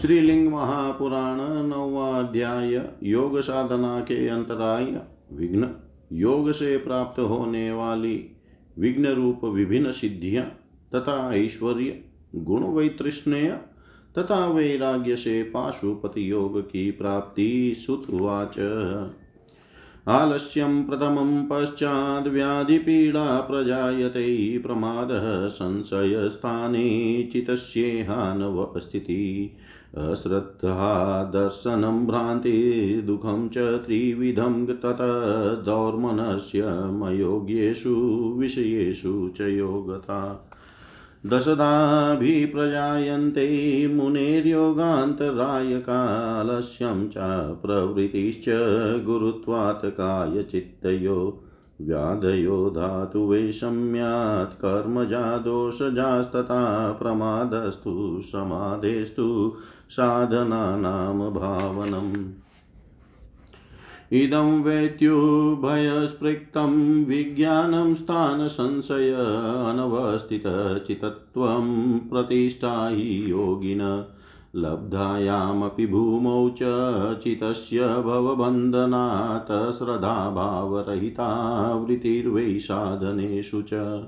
श्रीलिंग महापुराण नवाध्याय योग साधना के अंतराय विघ्न। योग से प्राप्त होने वाली विघ्न रूप विभिन्न सिद्धियाँ तथा ऐश्वर्य गुण वैतृष्णय तथा वैराग्य से पाशुपति योग की प्राप्ति सुतवाच आलस्यं प्रथमं पश्चाद्व्याधिपीडा प्रजायते प्रमादः संशयस्थाने चितस्येहानवस्थितिः। अश्रद्धा दर्शनं भ्रान्तिर्दुःखं च त्रिविधं ततः दौर्मनस्य मयोग्येषु विषयेषु च योगता। दशदाभिप्रजायन्ते मुनेर्योगान्तरायकालस्यं च प्रवृत्तिश्च गुरुत्वात् कायचित्तयो व्याधयो धातुवैषम्यात् कर्मजा दोषजास्तथा प्रमादस्तु समाधेस्तु साधनानां भावनम्। इदं वेत्युभयस्पृक्तं विज्ञानं स्थानसंशय अनवस्थितचितत्वं प्रतिष्ठा हि योगिन। लब्धायामपि भूमौ च चितस्य भवबन्धनात् श्रद्धाभावरहिता वृत्तिर्वै साधनेषु च।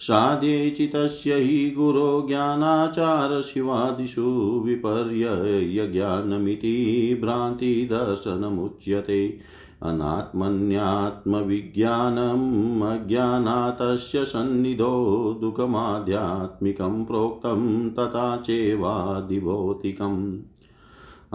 साध्ये चितस्य हि गुरो ज्ञानाचारशिवादिषु विपर्ययज्ञानमिति भ्रान्तिदर्शनमुच्यते। अनात्मन्यात्मविज्ञानम् अज्ञानातस्य सन्निधो दुःखमाध्यात्मिकं प्रोक्तं तथा चेवादिभौतिकम्।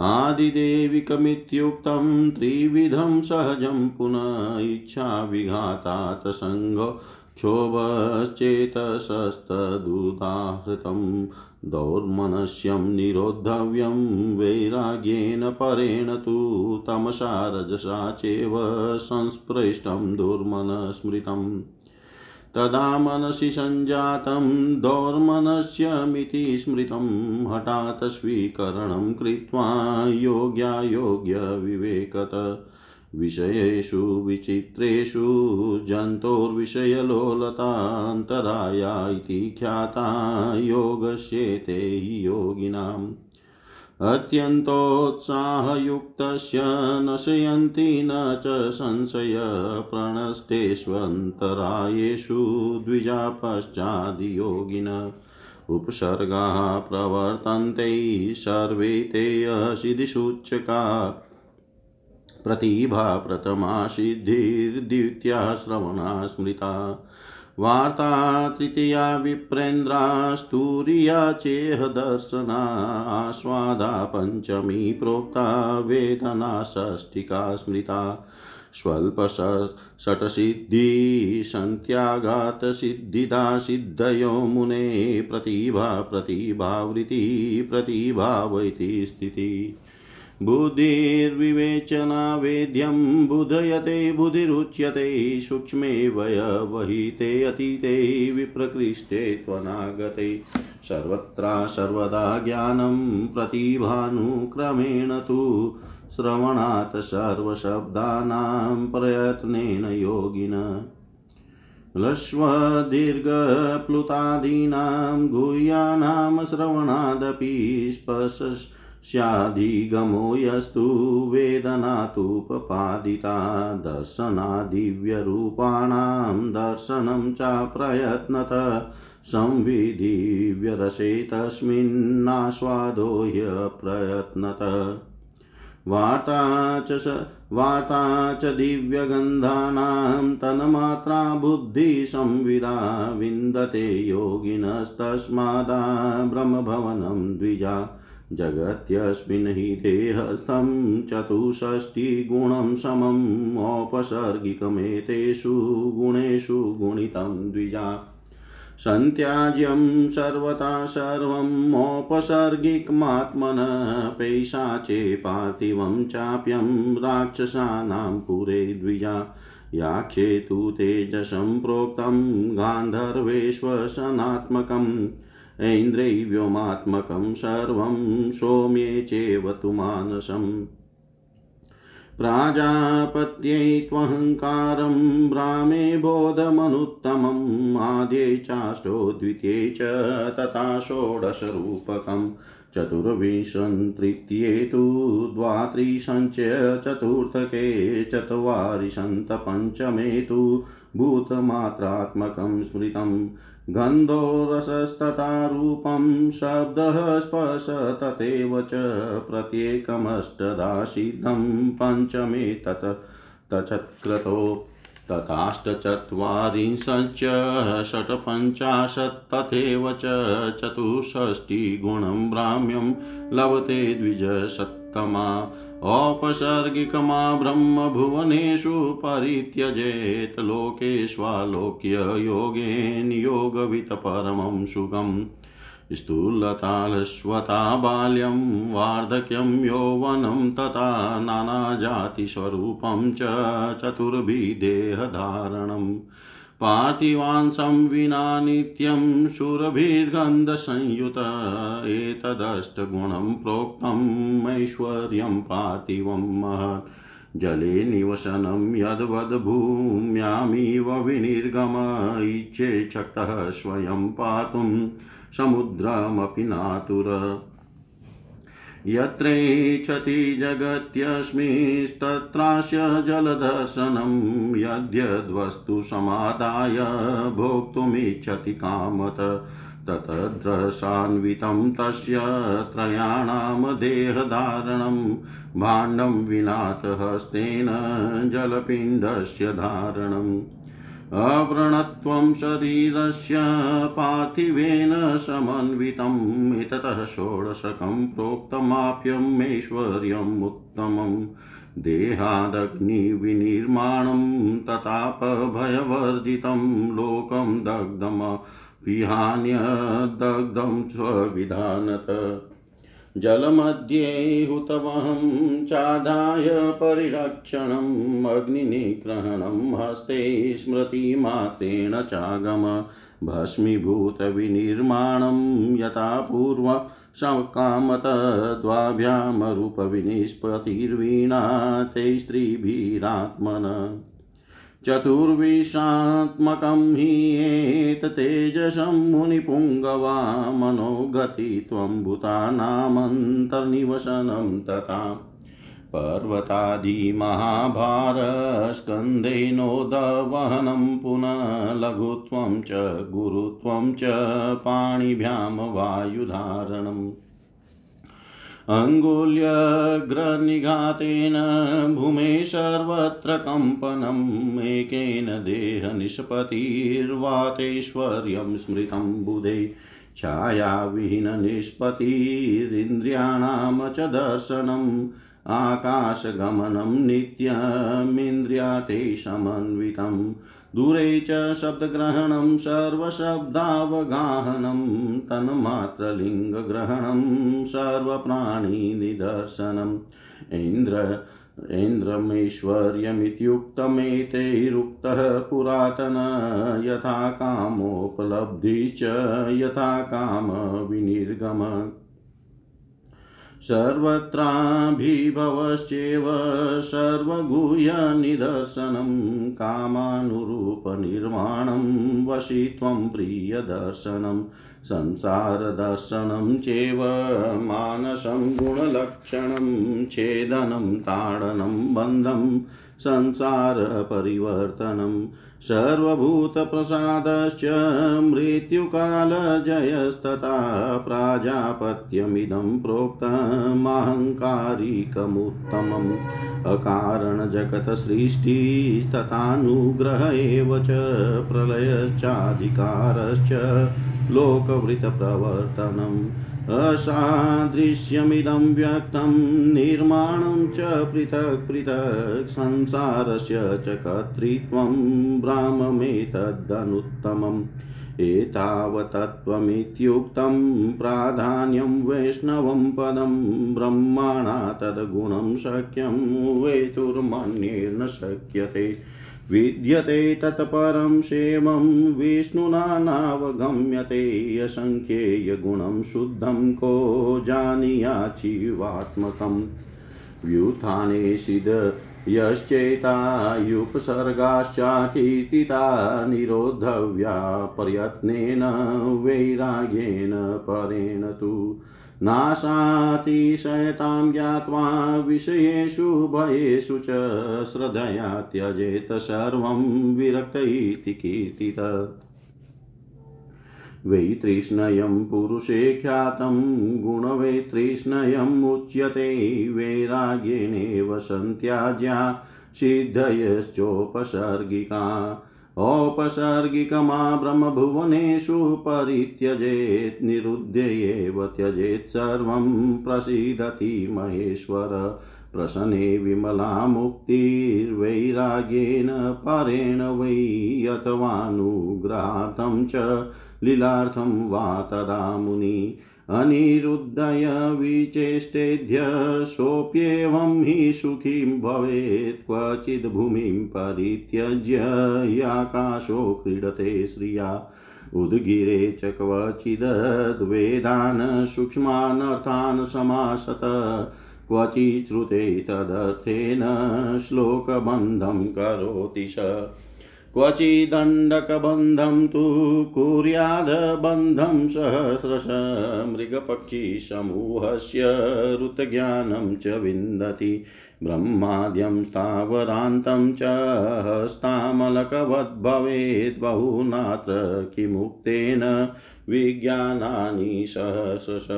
आदिदेविकमित्युक्तं त्रिविधं सहजं पुन इच्छाविघातात् सङ्गो क्षोभश्चेतसस्तदुदाहृतं दौर्मनस्यं निरोद्धव्यं वैराग्येन परेण तु तमसा रजसा चैव संस्पृष्टं दुर्मनस्मृतम् तदा मनसि सञ्जातं दौर्मनस्यमिति स्मृतं हठात् स्वीकरणं कृत्वा योग्यायोग्यविवेकत। विषयेषु विचित्रेषु जन्तोर्विषयलोलतान्तराया इति ख्याता योगस्येते योगिनाम्। अत्यन्तोत्साहयुक्तस्य नशयन्ति न च संशय प्रणस्तेष्वन्तरायेषु द्विजा पश्चादियोगिन उपसर्गाः प्रवर्तन्ते सर्वे ते असिधिसूचका प्रतिभा प्रथमा सिद्धिर्द्वितीया श्रवणा स्मृता। वार्ता तृतीया विप्रेन्द्रास्तूर्या चेह दर्शना आस्वादा पञ्चमी प्रोक्ता वेदना षष्ठिका स्मृता। स्वल्पषट्सिद्धि सन्त्यागातसिद्धिदा सिद्धयो मुने प्रतिभा प्रतिभावृत्ति प्रतिभावैति स्थितिः। बुद्धिर्विवेचना वेद्यं बुधयते बुधिरुच्यते सूक्ष्मे वयवहिते अतीते विप्रकृष्टे, त्वनागते। सर्वत्रा सर्वदा ज्ञानं प्रतिभानुक्रमेण तु श्रवणात् सर्वशब्दानां प्रयत्नेन योगिन। लश्वदीर्घप्लुतादीनां गुह्यानां श्रवणादपि स्पश स्याधिगमो यस्तु वेदनातुपपादिता दर्शनादिव्यरूपाणां दर्शनं च प्रयत्नत संविधिव्यरसे तस्मिन्नास्वादो ह्यप्रयत्नत। वाता च वाता च दिव्यगन्धानां तन्मात्रा बुद्धिसंविदा विन्दते योगिनस्तस्मादा ब्रह्मभवनं द्विजा जगत्यस्मिन् हि देहस्थं चतुष्षष्टिगुणं समम् औपसर्गिकमेतेषु गुणेषु गुणितं द्विजा। सन्त्याज्यं सर्वथा सर्वम् औपसर्गिकमात्मन पैशाचे पार्थिवं चाप्यं राक्षसानां पुरे द्विजा। याक्षे तु तेजसं प्रोक्तं गान्धर्वेश्वसनात्मकम् ऐन्द्रै व्योमात्मकं सर्वं सौम्ये चैव तु मानसम्। प्राजापत्यै त्वहङ्कारं ब्राह्मे बोधमनुत्तमम्, आद्ये चाष्टो द्वितीये च तथा षोडशरूपकं। चतुर्विंशन्तृतीये तु द्वात्रिसञ्च चतुर्थके चत्वारिशन्तपञ्चमे तु भूतमात्रात्मकं स्मृतम्। गन्धो रसस्तथा रूपं शब्दः स्पर्श तथैव च प्रत्येकमष्टदा सिद्धं पञ्चमे तत् तचत्क्रतो तथाष्टचत्वारिंशच्च षट्पञ्चाशत् तथैव च चतुष्षष्टिगुणं भ्राम्यं लभते द्विजसत्तमा औपसर्गिकमा ब्रह्मभुवनेषु परित्यजेत् लोकेष्वालोक्य योगेन योगवितपरमं सुखम्। स्थूलतालश्वता बाल्यं वार्धक्यं, यौवनं तथा नानाजातिस्वरूपं च चतुर्भिदेहधारणम् पार्थिवांसं विना नित्यं सुरभिर्गन्धसंयुत एतदष्टगुणं प्रोक्तम् ऐश्वर्यं पार्थिवं महत् जले निवसनं यद्वद्भूम्यामिव विनिर्गम, इच्छे चक्तः स्वयं पातुं समुद्रमपि नातुर। यत्रेच्छति जगत्यस्मिस्तत्रास्य जलदर्शनं यद्यद्वस्तु समादाय भोक्तुमिच्छति कामत ततद्रसान्वितं तस्य त्रयाणां देहधारणं भाण्डं विनाथहस्तेन जलपिण्डस्य धारणम् अव्रणत्वं शरीरस्य पार्थिवेन समन्वितम्, एततः षोडशकं प्रोक्तमाप्यम् ऐश्वर्यम् उत्तमम्। देहादग्निविनिर्माणं ततापभयवर्जितं लोकं दग्धम विहान्यदग्धं स्वविधानत जलमध्ये हुतवहं चादाय परिरक्षणम् अग्निनिग्रहणं हस्ते स्मृतिमात्रेण चागम भस्मीभूतविनिर्माणं यथा पूर्व सकामतद्वाभ्यामरूपविनिष्पतिर्वीणा ते स्त्रीभिरात्मन। चतुर्विशात्मकं हि एततेजसं मुनिपुङ्गवा मनोगतित्वं भूतानामन्तर्निवसनं तथा पर्वतादिमहाभारस्कन्देनोदवहनं पुनः लघुत्वं च गुरुत्वं च पाणिभ्यां वायुधारणम् अङ्गुल्यग्रनिघातेन भूमे सर्वत्र कम्पनम् एकेन देहनिष्पतिर्वातेश्वर्यं स्मृतं बुधे। छायाविहीननिष्पतिरिन्द्रियाणां च दर्शनम् आकाशगमनं नित्यमिन्द्रियाते समन्वितम् दूरे च शब्दग्रहणं सर्वशब्दावगाहनं तन्मात्रलिङ्गग्रहणं सर्वप्राणिनिदर्शनम् इन्द्र इन्द्रमैश्वर्यमित्युक्तमेतैरुक्तः पुरातन यथा कामोपलब्धिश्च यथा कामविनिर्गम सर्वत्राभिभवश्चेव सर्वगुह्यनिदर्शनं कामानुरूपनिर्माणं वशित्वं प्रियदर्शनं संसारदर्शनं चेव मानसं गुणलक्षणं छेदनं ताडनं बन्धं संसारपरिवर्तनं सर्वभूतप्रसादश्च मृत्युकालजयस्तथा प्राजापत्यमिदं प्रोक्तमहङ्कारिकमुत्तमम्। अकारणजगत्सृष्टिस्तथानुग्रह एव च प्रलयश्चाधिकारश्च लोकवृतप्रवर्तनम्। असादृश्यमिदं व्यक्तं निर्माणं च पृथक् पृथक् संसारस्य च कर्तृत्वं ब्राह्ममेतदनुत्तमम् एतावतत्त्वमित्युक्तं प्राधान्यं वैष्णवं पदं ब्रह्मणा तद्गुणं शक्यं वेतुर्मन्येन शक्यते। विद्यते तत्परं क्षेमं विष्णुना नावगम्यते असङ्ख्येयगुणं शुद्धं को जानीयाचिवात्मकम् व्युत्थाने सिद यश्चेतायुपसर्गाश्चाकीर्तिता निरोधव्या प्रयत्नेन वैराग्येन परेण तु नाशातिशयतां ज्ञात्वा विषयेषु भयेषु च श्रद्धया त्यजेत सर्वं विरक्त इति कीर्तित। वैतृष्णयं पुरुषे ख्यातं गुणवैतृष्णयमुच्यते वैराग्येणेव सन्त्याज्या सिद्धयश्चोपसर्गिका। औपसर्गिकमा ब्रह्मभुवनेषु परित्यजेत् निरुद्ध्येव त्यजेत् सर्वं प्रसीदति महेश्वर। प्रसने विमला मुक्तिर्वैराग्येन परेण वै अथवानुग्रहार्थं च लीलार्थं वा तदा मुनि अनिरुद्धय विचेष्टेध्य सोऽप्येवं हि सुखी भवेत्, क्वचिद् भूमिं परित्यज्य याकाशो क्रीडते श्रिया। उद्गिरे च क्वचिद्वेदान् सूक्ष्मानर्थान् समासत, क्वचिच्छ्रुते तदर्थेन श्लोकबन्धं करोति स। क्वचिदण्डकबन्धं तु कुर्यादबन्धं सहस्रश मृगपक्षिसमूहस्य ऋतज्ञानं च विन्दति। ब्रह्माद्यं स्थावरान्तं च हस्तामलकवद्भवेत् बहुनात्र किमुक्तेन विज्ञानानि सहस्रश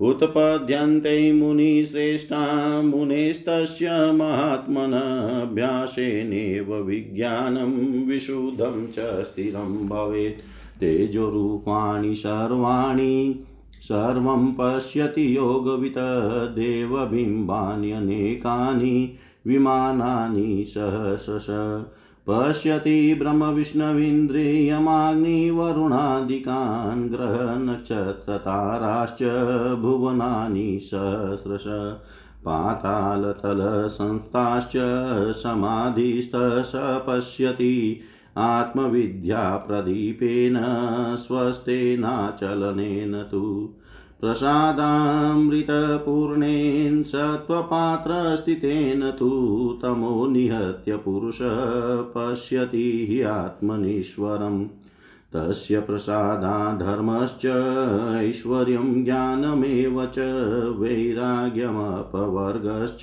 उत्पद्यन्ते मुनिश्रेष्ठा मुनेस्तस्य महात्मनभ्यासेनेव विज्ञानं विशुद्धं च स्थिरं भवेत्। तेजोरूपाणि सर्वाणि सर्वं पश्यति योगवित देवबिम्बान्यनेकानि विमानानि सहस्रश पश्यति ब्रह्मविष्णवीन्द्रियमाग्निवरुणादिकान् ग्रहनक्षत्रताराश्च भुवनानि सहस्रश पातालतलसंस्थाश्च समाधिस्तस पश्यति आत्मविद्याप्रदीपेन स्वस्थेनाचलनेन तु प्रसादामृतपूर्णेन सत्त्वपात्रस्थितेन तु तमो निहत्य पुरुष पश्यति हि आत्मनीश्वरम्। तस्य प्रसादाधर्मश्च ऐश्वर्यं ज्ञानमेव च, वैराग्यमपवर्गश्च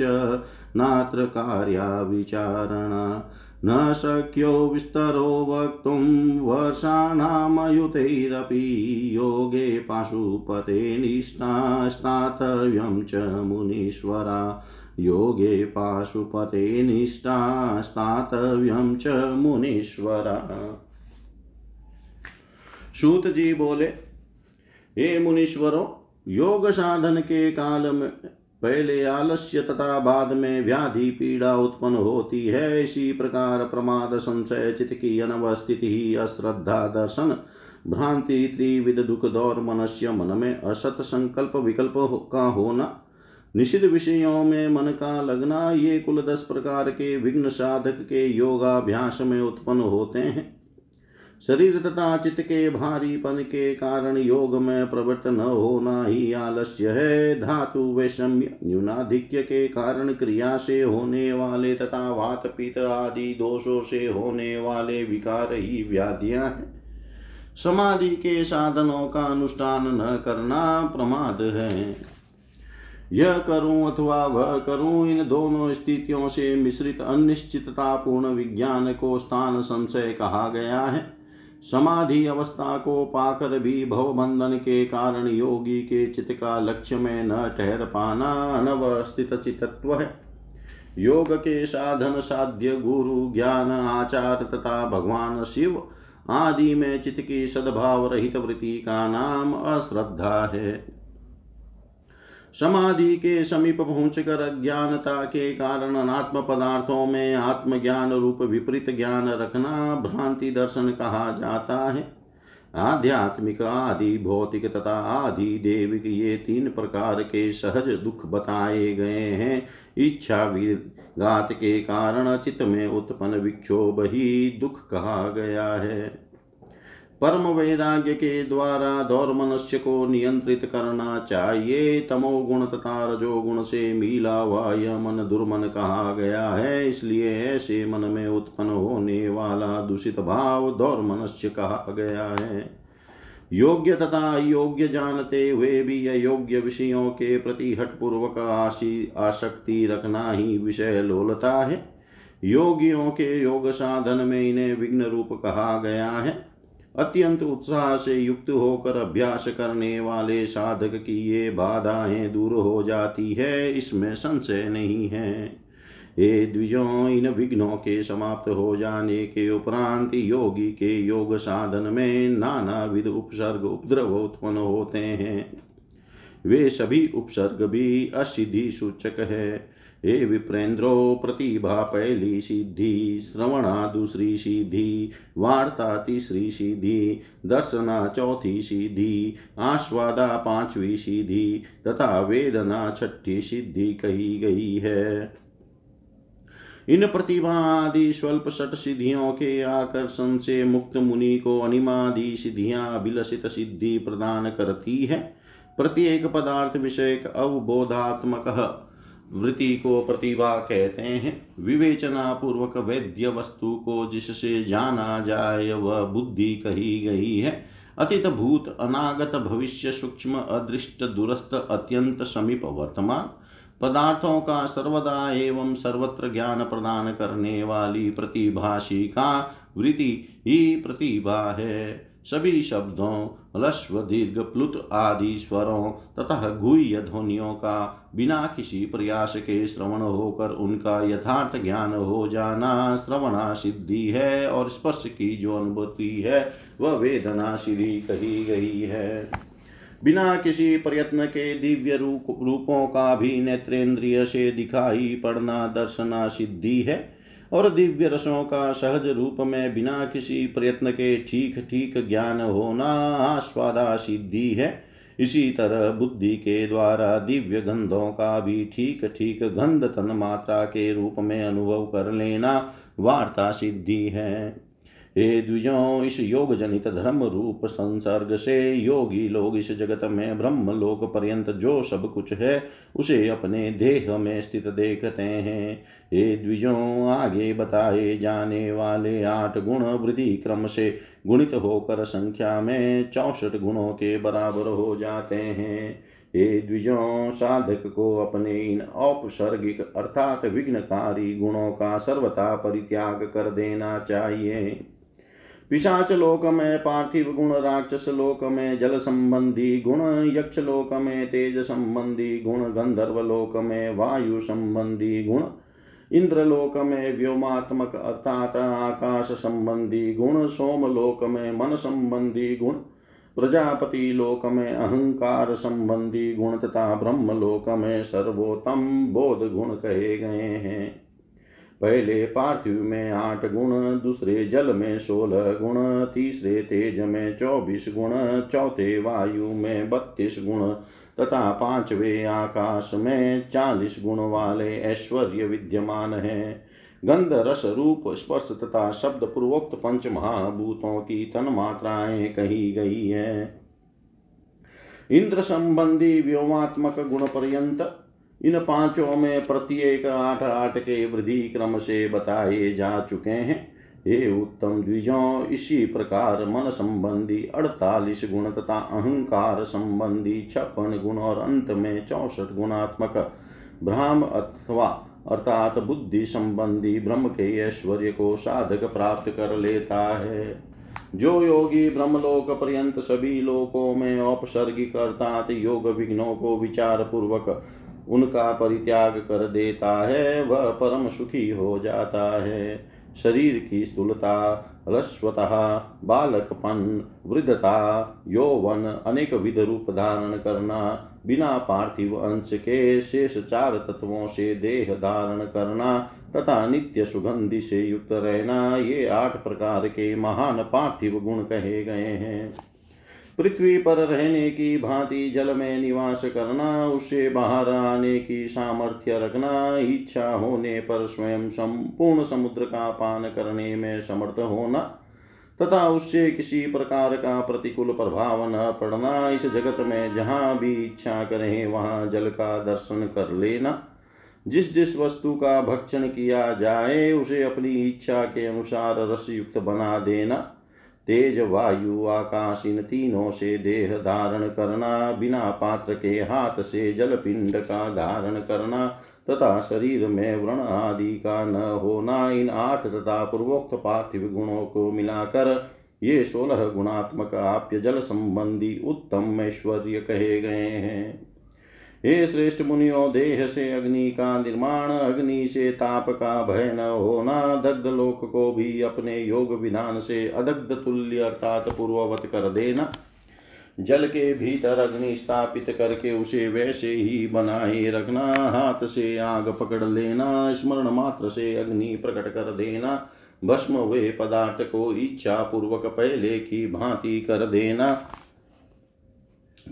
नात्र कार्याविचारणा। न शक्यो विस्तरो वक्तुं वर्षाणामयुतैरपि योगे पाशुपते निष्ठास्तातव्यं च मुनीश्वरा। योगे पाशुपते निष्ठास्तातव्यं च मुनीश्वरा। सूत जी बोले, हे मुनीश्वरों, योग साधन के काल में पहले आलस्य तथा बाद में व्याधि पीड़ा उत्पन्न होती है। इसी प्रकार प्रमाद संशय चित्त की अनवस्थिति अश्रद्धा दर्शन, भ्रांति त्रिविध दुख दौर मनुष्य मन में असत संकल्प विकल्प का होना। निषिद्ध विषयों में मन का लगना, ये कुल दस प्रकार के विघ्न साधक के योगाभ्यास में उत्पन्न होते हैं। शरीर तथा चित्त के भारीपन के कारण योग में प्रवृत्त न होना ही आलस्य है। धातु वैषम्य, न्यूनाधिक्य के कारण क्रिया से होने वाले तथा वात पित आदि दोषों से होने वाले विकार ही व्याधियाँ हैं। समाधि के साधनों का अनुष्ठान न करना प्रमाद है। यह करूँ अथवा वह करूँ, इन दोनों स्थितियों से मिश्रित अनिश्चितता पूर्ण विज्ञान को स्थान संशय कहा गया है। समाधि अवस्था को पाकर भी भवबंधन के कारण योगी के चित्त का लक्ष्य में न ठहर पाना अनवस्थित चितत्व है। योग के साधन साध्य गुरु, ज्ञान, आचार तथा भगवान शिव आदि में चित्त की सद्भाव रहित वृत्ति का नाम अश्रद्धा है। समाधि के समीप पहुंचकर अज्ञानता के कारण अनात्म पदार्थों में आत्मज्ञान रूप विपरीत ज्ञान रखना भ्रांति दर्शन कहा जाता है आध्यात्मिक आदि भौतिक तथा आदि देविक ये तीन प्रकार के सहज दुख बताए गए हैं। इच्छा विघात के कारण चित्त में उत्पन्न विक्षोभ ही दुख कहा गया है। परम वैराग्य के द्वारा दौर मनुष्य को नियंत्रित करना चाहिए। तमो गुण तथा रजोगुण से मिला हुआ यह मन दुर्मन कहा गया है। इसलिए ऐसे मन में उत्पन्न होने वाला दूषित भाव दौर मनुष्य कहा गया है। योग्य तथा योग्य जानते हुए भी अयोग्य विषयों के प्रति हटपूर्वक आसक्ति रखना ही विषय लोलता है। योगियों के योग साधन में इन्हें विघ्न रूप कहा गया है। अत्यंत उत्साह से युक्त होकर अभ्यास करने वाले साधक की ये बाधाएँ दूर हो जाती है, इसमें संशय नहीं है। हे द्विजों, इन विघ्नों के समाप्त हो जाने के उपरांत योगी के योग साधन में नाना विध उपसर्ग उपद्रव उत्पन्न होते हैं। वे सभी उपसर्ग भी असिद्धि सूचक है। हे विप्रेंद्रो प्रतिभा पहली सिद्धि श्रवणा दूसरी सिद्धि वार्ता तीसरी सिद्धि, दर्शना चौथी सिद्धि आस्वादा पांचवी सिद्धि, तथा वेदना छठी सिद्धि कही गई है। इन प्रतिभा आदि स्वल्प सट सिद्धियों के आकर्षण से मुक्त मुनि को अनिमादि सिद्धियाँ अभिलषित सिद्धि प्रदान करती है। प्रत्येक पदार्थ विषयक अवबोधात्मक वृत्ति को प्रतिभा कहते हैं। विवेचना पूर्वक वैद्य वस्तु को जिससे जाना जाए, वह बुद्धि कही गई है। अतीत भूत, अनागत भविष्य, सूक्ष्म, अदृष्ट दुरस्त अत्यंत समीप वर्तमान। पदार्थों का सर्वदा एवं सर्वत्र ज्ञान प्रदान करने वाली प्रतिभाषी का वृत्ति ही प्रतिभा है। सभी शब्दों, लश्व, दीर्घ, प्लुत आदि स्वरों तथा गुह्य ध्वनियों का बिना किसी प्रयास के श्रवण होकर उनका यथार्थ ज्ञान हो जाना श्रवणा सिद्धि है और स्पर्श की जो अनुभूति है, वह वेदना सिद्धि कही गई है। बिना किसी प्रयत्न के दिव्य रूप, रूपों का भी नेत्रेंद्रिय से दिखाई पड़ना दर्शना सिद्धि है। और दिव्य रसों का सहज रूप में बिना किसी प्रयत्न के ठीक ठीक ज्ञान होना आस्वादा सिद्धि है। इसी तरह बुद्धि के द्वारा दिव्य गंधों का भी ठीक ठीक गंध तन मात्रा के रूप में अनुभव कर लेना वार्ता सिद्धि है। हे द्विजों, इस योग जनित धर्म रूप संसर्ग से योगी लोग इस जगत में ब्रह्म लोक पर्यंत जो सब कुछ है, उसे अपने देह में स्थित देखते हैं। हे द्विजों, आगे बताए जाने वाले आठ गुण वृद्धि क्रम से गुणित होकर संख्या में चौसठ गुणों के बराबर हो जाते हैं। हे द्विजों, साधक को अपने इन औपसर्गिक अर्थात विघ्नकारी गुणों का सर्वथा परित्याग कर देना चाहिए। पिशाच लोक में पार्थिव गुण राक्षस लोक में जल संबंधी गुण यक्ष लोक में तेज संबंधी गुण गंधर्व लोक में वायु संबंधी गुण इंद्रलोक में व्योमात्मक अर्थात आकाश संबंधी गुण सोमलोक में मन संबंधी गुण, प्रजापति लोक में अहंकार संबंधी गुण तथा ब्रह्म लोक में सर्वोत्तम बोध गुण कहे गए हैं। पहले पार्थिव में आठ गुण, दूसरे जल में सोलह गुण, तीसरे तेज में चौबीस गुण, चौथे वायु में बत्तीस गुण, तथा पांचवे आकाश में चालीस गुण वाले ऐश्वर्य विद्यमान है। गंध रस रूप, स्पर्श तथा शब्द पूर्वोक्त पंच महाभूतों की तन मात्राएँ कही गई है। इंद्र संबंधी व्योमात्मक गुण पर्यंत इन पाँचों में प्रत्येक आठ आठ के वृद्धि क्रम से बताए जा चुके हैं। हे उत्तम द्विजों, इसी प्रकार मन संबंधी अड़तालीस गुण तथा अहंकार संबंधी छप्पन गुण और अंत में चौसठ गुणात्मक ब्राह्म अथवा अर्थात बुद्धि संबंधी ब्रह्म के ऐश्वर्य को साधक प्राप्त कर लेता है। जो योगी ब्रह्मलोक पर्यंत सभी लोकों में औपसर्गिक अर्थात योग विघ्नों को विचार पूर्वक उनका परित्याग कर देता है, वह परम सुखी हो जाता है। शरीर की स्थूलता, रस्वता, बालकपन, वृद्धता, यौवन अनेक विध रूप धारण करना, बिना पार्थिव अंश के शेष चार तत्वों से देह धारण करना, तथा नित्य सुगंधि से युक्त रहना, ये आठ प्रकार के महान पार्थिव गुण कहे गए हैं। पृथ्वी पर रहने की भांति जल में निवास करना उससे बाहर आने की सामर्थ्य रखना, इच्छा होने पर स्वयं संपूर्ण समुद्र का पान करने में समर्थ होना, तथा उससे किसी प्रकार का प्रतिकूल प्रभाव न पड़ना, इस जगत में जहाँ भी इच्छा करें, वहाँ जल का दर्शन कर लेना। जिस जिस वस्तु का भक्षण किया जाए, उसे अपनी इच्छा के अनुसार रसयुक्त बना देना। तेज वायु आकाश इन तीनों से देह धारण करना, बिना पात्र के हाथ से जल पिंड का धारण करना, तथा शरीर में व्रण आदि का न होना, इन आठ तथा पूर्वोक्त पार्थिव गुणों को मिलाकर ये सोलह गुणात्मक आप्य जल संबंधी उत्तम ऐश्वर्य कहे गए हैं। हे श्रेष्ठ मुनियों, देह से अग्नि का निर्माण, अग्नि से ताप का भय न होना दग्ध लोक को भी अपने योग विधान से अदग्ध तुल्य अर्थात पूर्ववत कर देना। जल के भीतर अग्नि स्थापित करके उसे वैसे ही बनाए रखना, हाथ से आग पकड़ लेना, स्मरण मात्र से अग्नि प्रकट कर देना, भस्म हुए पदार्थ को इच्छा पूर्वक पहले की भांति कर देना।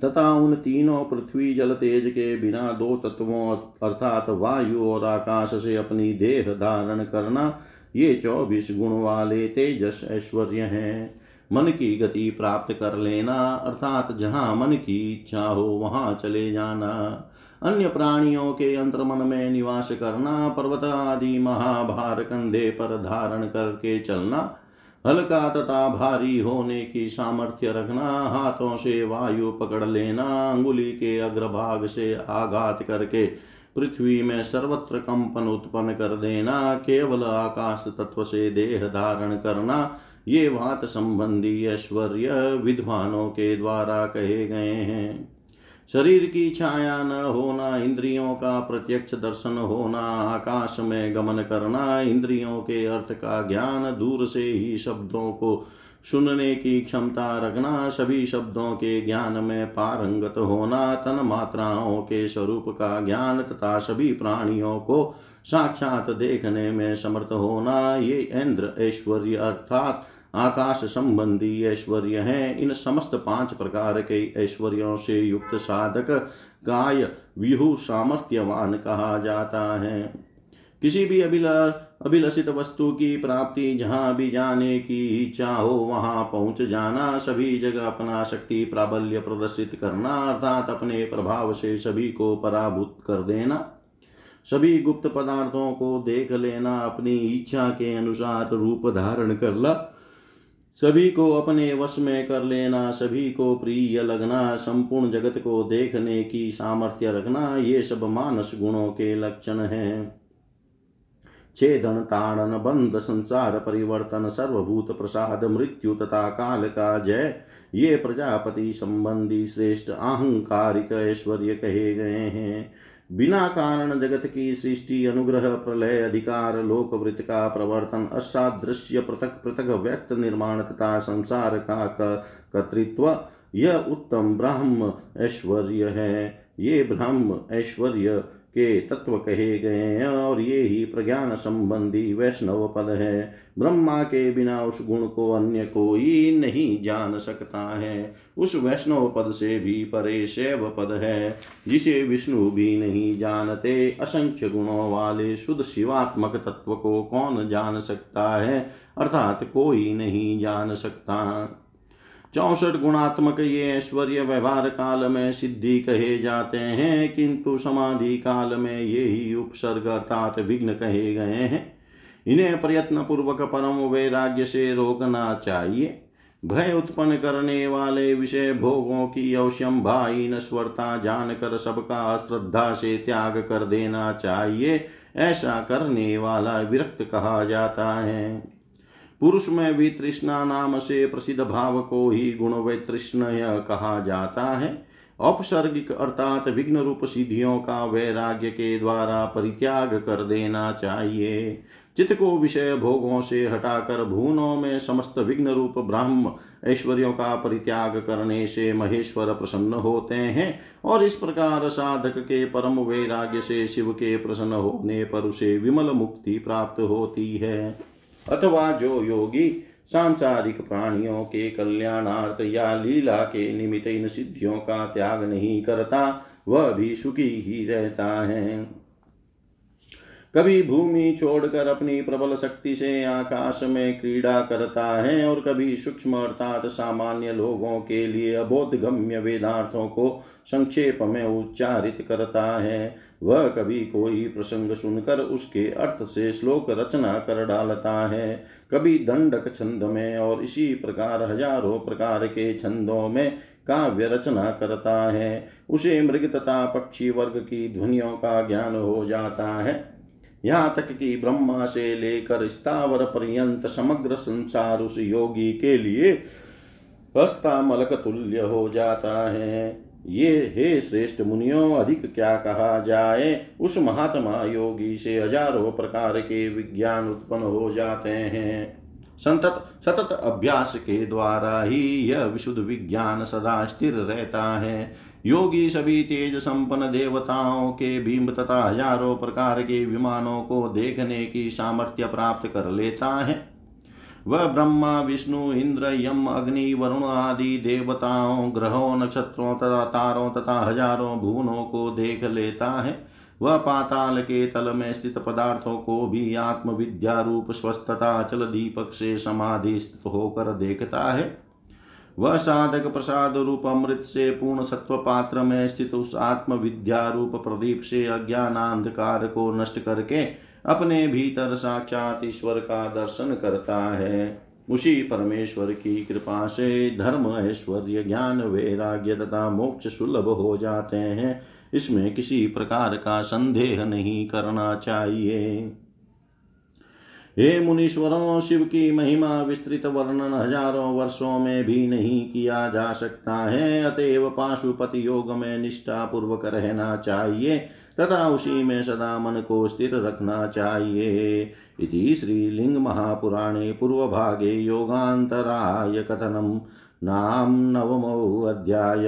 तथा उन तीनों पृथ्वी जल तेज के बिना दो तत्वों अर्थात वायु और आकाश से अपनी देह धारण करना, ये चौबीस गुण वाले तेजस ऐश्वर्य हैं। मन की गति प्राप्त कर लेना, अर्थात जहाँ मन की इच्छा हो वहाँ चले जाना। अन्य प्राणियों के अंतर मन में निवास करना, पर्वत आदि महाभार कंधे पर धारण करके चलना हल्का तथा भारी होने की सामर्थ्य रखना, हाथों से वायु पकड़ लेना, अंगुली के अग्रभाग से आघात करके पृथ्वी में सर्वत्र कंपन उत्पन्न कर देना, केवल आकाश तत्व से देह धारण करना, ये वात संबंधी ऐश्वर्य विद्वानों के द्वारा कहे गए हैं। शरीर की छाया न होना, इंद्रियों का प्रत्यक्ष दर्शन होना, आकाश में गमन करना, इंद्रियों के अर्थ का ज्ञान दूर से ही शब्दों को सुनने की क्षमता रखना, सभी शब्दों के ज्ञान में पारंगत होना, तन मात्राओं के स्वरूप का ज्ञान तथा सभी प्राणियों को साक्षात देखने में समर्थ होना, ये इंद्र ऐश्वर्य अर्थात आकाश संबंधी ऐश्वर्य है। इन समस्त पाँच प्रकार के ऐश्वर्यों से युक्त साधक काय विहु, सामर्थ्यवान कहा जाता है। किसी भी अभिला, अभिलषित वस्तु की प्राप्ति जहाँ भी जाने की इच्छा हो, वहाँ पहुँच जाना, सभी जगह अपना शक्ति प्राबल्य प्रदर्शित करना, अर्थात अपने प्रभाव से सभी को पराभूत कर देना। सभी गुप्त पदार्थों को देख लेना, अपनी इच्छा के अनुसार रूप धारण करना। सभी को अपने वश में कर लेना, सभी को प्रिय लगना, संपूर्ण जगत को देखने की सामर्थ्य रखना, ये सब मानस गुणों के लक्षण हैं। छेदन, ताड़न, बंद, संसार, परिवर्तन, सर्वभूत, प्रसाद, मृत्यु तथा काल का जय, ये प्रजापति संबंधी श्रेष्ठ, अहंकारिक ऐश्वर्य कहे गए हैं। बिना कारण जगत की सृष्टि, अनुग्रह, प्रलय, अधिकार, लोकवृत्त का प्रवर्तन, असादृश्य, पृथक पृथक, व्यक्त, निर्माण तथा संसार का कर्तृत्व, यह उत्तम ब्रह्म ऐश्वर्य है। ये ब्रह्म ऐश्वर्य के तत्व कहे गए हैं, और ये ही प्रज्ञान संबंधी वैष्णव पद है। ब्रह्मा के बिना उस गुण को अन्य कोई नहीं जान सकता है। उस वैष्णव पद से भी परे शैव पद है। जिसे विष्णु भी नहीं जानते, असंख्य गुणों वाले शुद्ध शिवात्मक तत्व को कौन जान सकता है? अर्थात कोई नहीं जान सकता। चौसठ गुणात्मक ये ऐश्वर्य व्यवहार काल में सिद्धि कहे जाते हैं, किंतु समाधि काल में ये ही उपसर्ग अर्थात विघ्न कहे गए हैं। इन्हें प्रयत्न पूर्वक परम वैराग्य से रोकना चाहिए। भय उत्पन्न करने वाले विषय भोगों की अवश्यम भाई नस्वरता जानकर सबका श्रद्धा से त्याग कर देना चाहिए, ऐसा करने वाला विरक्त कहा जाता है। पुरुष में भी तृष्णा नाम से प्रसिद्ध भाव को ही गुण वैतृष्णय कहा जाता है। औपसर्गिक अर्थात विघ्न रूप सिद्धियों का वैराग्य के द्वारा परित्याग कर देना चाहिए। चित्त को विषय भोगों से हटाकर भूनों में समस्त विघ्न रूप ब्रह्म ऐश्वर्यों का परित्याग करने से महेश्वर प्रसन्न होते हैं और इस प्रकार साधक के परम वैराग्य से शिव के प्रसन्न होने पर उसे विमल मुक्ति प्राप्त होती है। अथवा जो योगी सांसारिक प्राणियों के कल्याणार्थ या लीला के निमित्त इन सिद्धियों का त्याग नहीं करता, वह भी सुखी ही रहता है। कभी भूमि छोड़कर अपनी प्रबल शक्ति से आकाश में क्रीड़ा करता है और कभी सूक्ष्म अर्थात सामान्य लोगों के लिए अबोध गम्य वेदार्थों को संक्षेप में उच्चारित करता है, वह कभी कोई प्रसंग सुनकर उसके अर्थ से श्लोक रचना कर डालता है। कभी दंडक छंद में और इसी प्रकार हज़ारों प्रकार के छंदों में काव्य रचना करता है। उसे मृग तथा पक्षी वर्ग की ध्वनियों का ज्ञान हो जाता है। यहाँ तक कि ब्रह्मा से लेकर स्थावर पर्यंत समग्र संसार उस योगी के लिए हस्ता मलक तुल्य हो जाता है। ये हे श्रेष्ठ मुनियों, अधिक क्या कहा जाए? उस महात्मा योगी से हज़ारों प्रकार के विज्ञान उत्पन्न हो जाते हैं। संतत, सतत अभ्यास के द्वारा ही यह विशुद्ध विज्ञान सदा स्थिर रहता है। योगी सभी तेज संपन्न देवताओं के बिंब तथा हज़ारों प्रकार के विमानों को देखने की सामर्थ्य प्राप्त कर लेता है। वह ब्रह्मा, विष्णु, इंद्र, यम, अग्नि, वरुण आदि देवताओं, ग्रहों, नक्षत्रों तथा तारों तथा हज़ारों भुवनों को देख लेता है। वह पाताल के तल में स्थित पदार्थों को भी आत्मविद्या रूप, स्वस्थता अचल दीपक से समाधि होकर देखता है। वह साधक प्रसाद रूप अमृत से पूर्ण सत्व पात्र में स्थित उस आत्म विद्या रूप प्रदीप से अज्ञानांधकार को नष्ट करके अपने भीतर साक्षात ईश्वर का दर्शन करता है। उसी परमेश्वर की कृपा से धर्म, ऐश्वर्य, ज्ञान, वैराग्य तथा मोक्ष सुलभ हो जाते हैं। इसमें किसी प्रकार का संदेह नहीं करना चाहिए। हे मुनीश्वरों, शिव की महिमा विस्तृत वर्णन हज़ारों वर्षों में भी नहीं किया जा सकता है। अतएव पाशुपति योग में निष्ठा पूर्वक रहना चाहिए, तथा उसी में सदा मन को स्थिर रखना चाहिए। इति श्रीलिंग महापुराणे पूर्वभागे योगान्तराय कथनम, नाम नवमो अध्याय।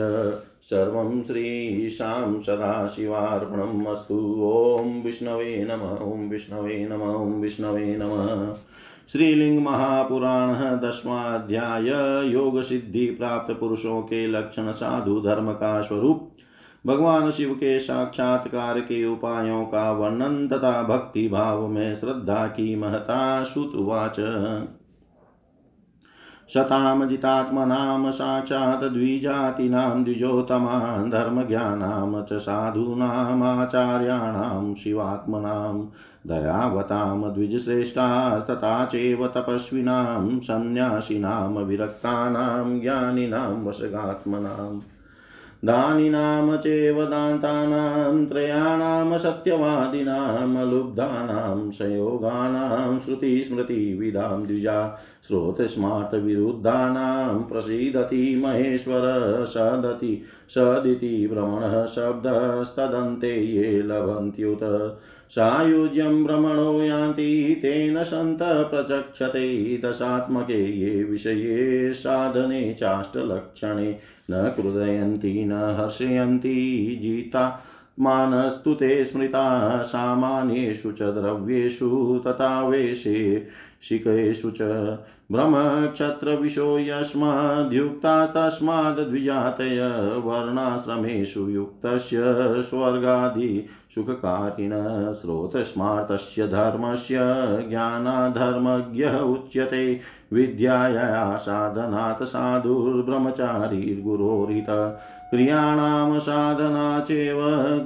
सर्वं श्रीशां सदाशिवार्पणम् अस्तु। ॐ विष्णवे नम, ॐ विष्णवे नम, ॐ विष्णवे नमः। श्रीलिंग महापुराण दसवाध्याय योग सिद्धि प्राप्त पुरुषों के लक्षण साधु धर्म का स्वरूप भगवान शिव के साक्षात्कार के उपायों का वर्णन तथा भक्ति भाव में श्रद्धा की महता श्रुतवाच शतां जितात्मनां साक्षात् द्विजातीनां द्विजोतमान् धर्मज्ञानां च साधूनामाचार्याणां शिवात्मनां दयावतां द्विजश्रेष्ठास्तथा चैव तपस्विनां सन्न्यासिनां विरक्तानां ज्ञानिनां वशगात्मनाम् दानिनां चैव दान्तानां त्रयाणां सत्यवादिनां, लुब्धानां, संयोगानां श्रुतिस्मृतिविदां द्विजा श्रोतस्मार्थविरुद्धानां प्रसीदति महेश्वर, सदति, सदिति भ्रमणः शब्दस्तदन्ते ये लभन्त्युत। सायुज्यं भ्रमणो यान्ति, तेन सन्तः प्रचक्षते, दशात्मके ये विषये साधने चाष्टलक्षणे, न कृदयन्ति न हर्षयन्ति, जिता मानस्तु ते स्मृता, सामान्येषु च द्रव्येषु, तथा वेशे शिकेषु च ब्रह्मक्षत्रविशो यस्माद्युक्ता तस्माद्विजातय वर्णाश्रमेषु युक्तस्य स्वर्गादिसुखकारिण स्रोतस्मार्तस्य धर्मस्य ज्ञानाधर्मज्ञः उच्यते। विद्याया साधनात् साधुर्ब्रह्मचारीर्गुरोरित। क्रियाणां साधना चैव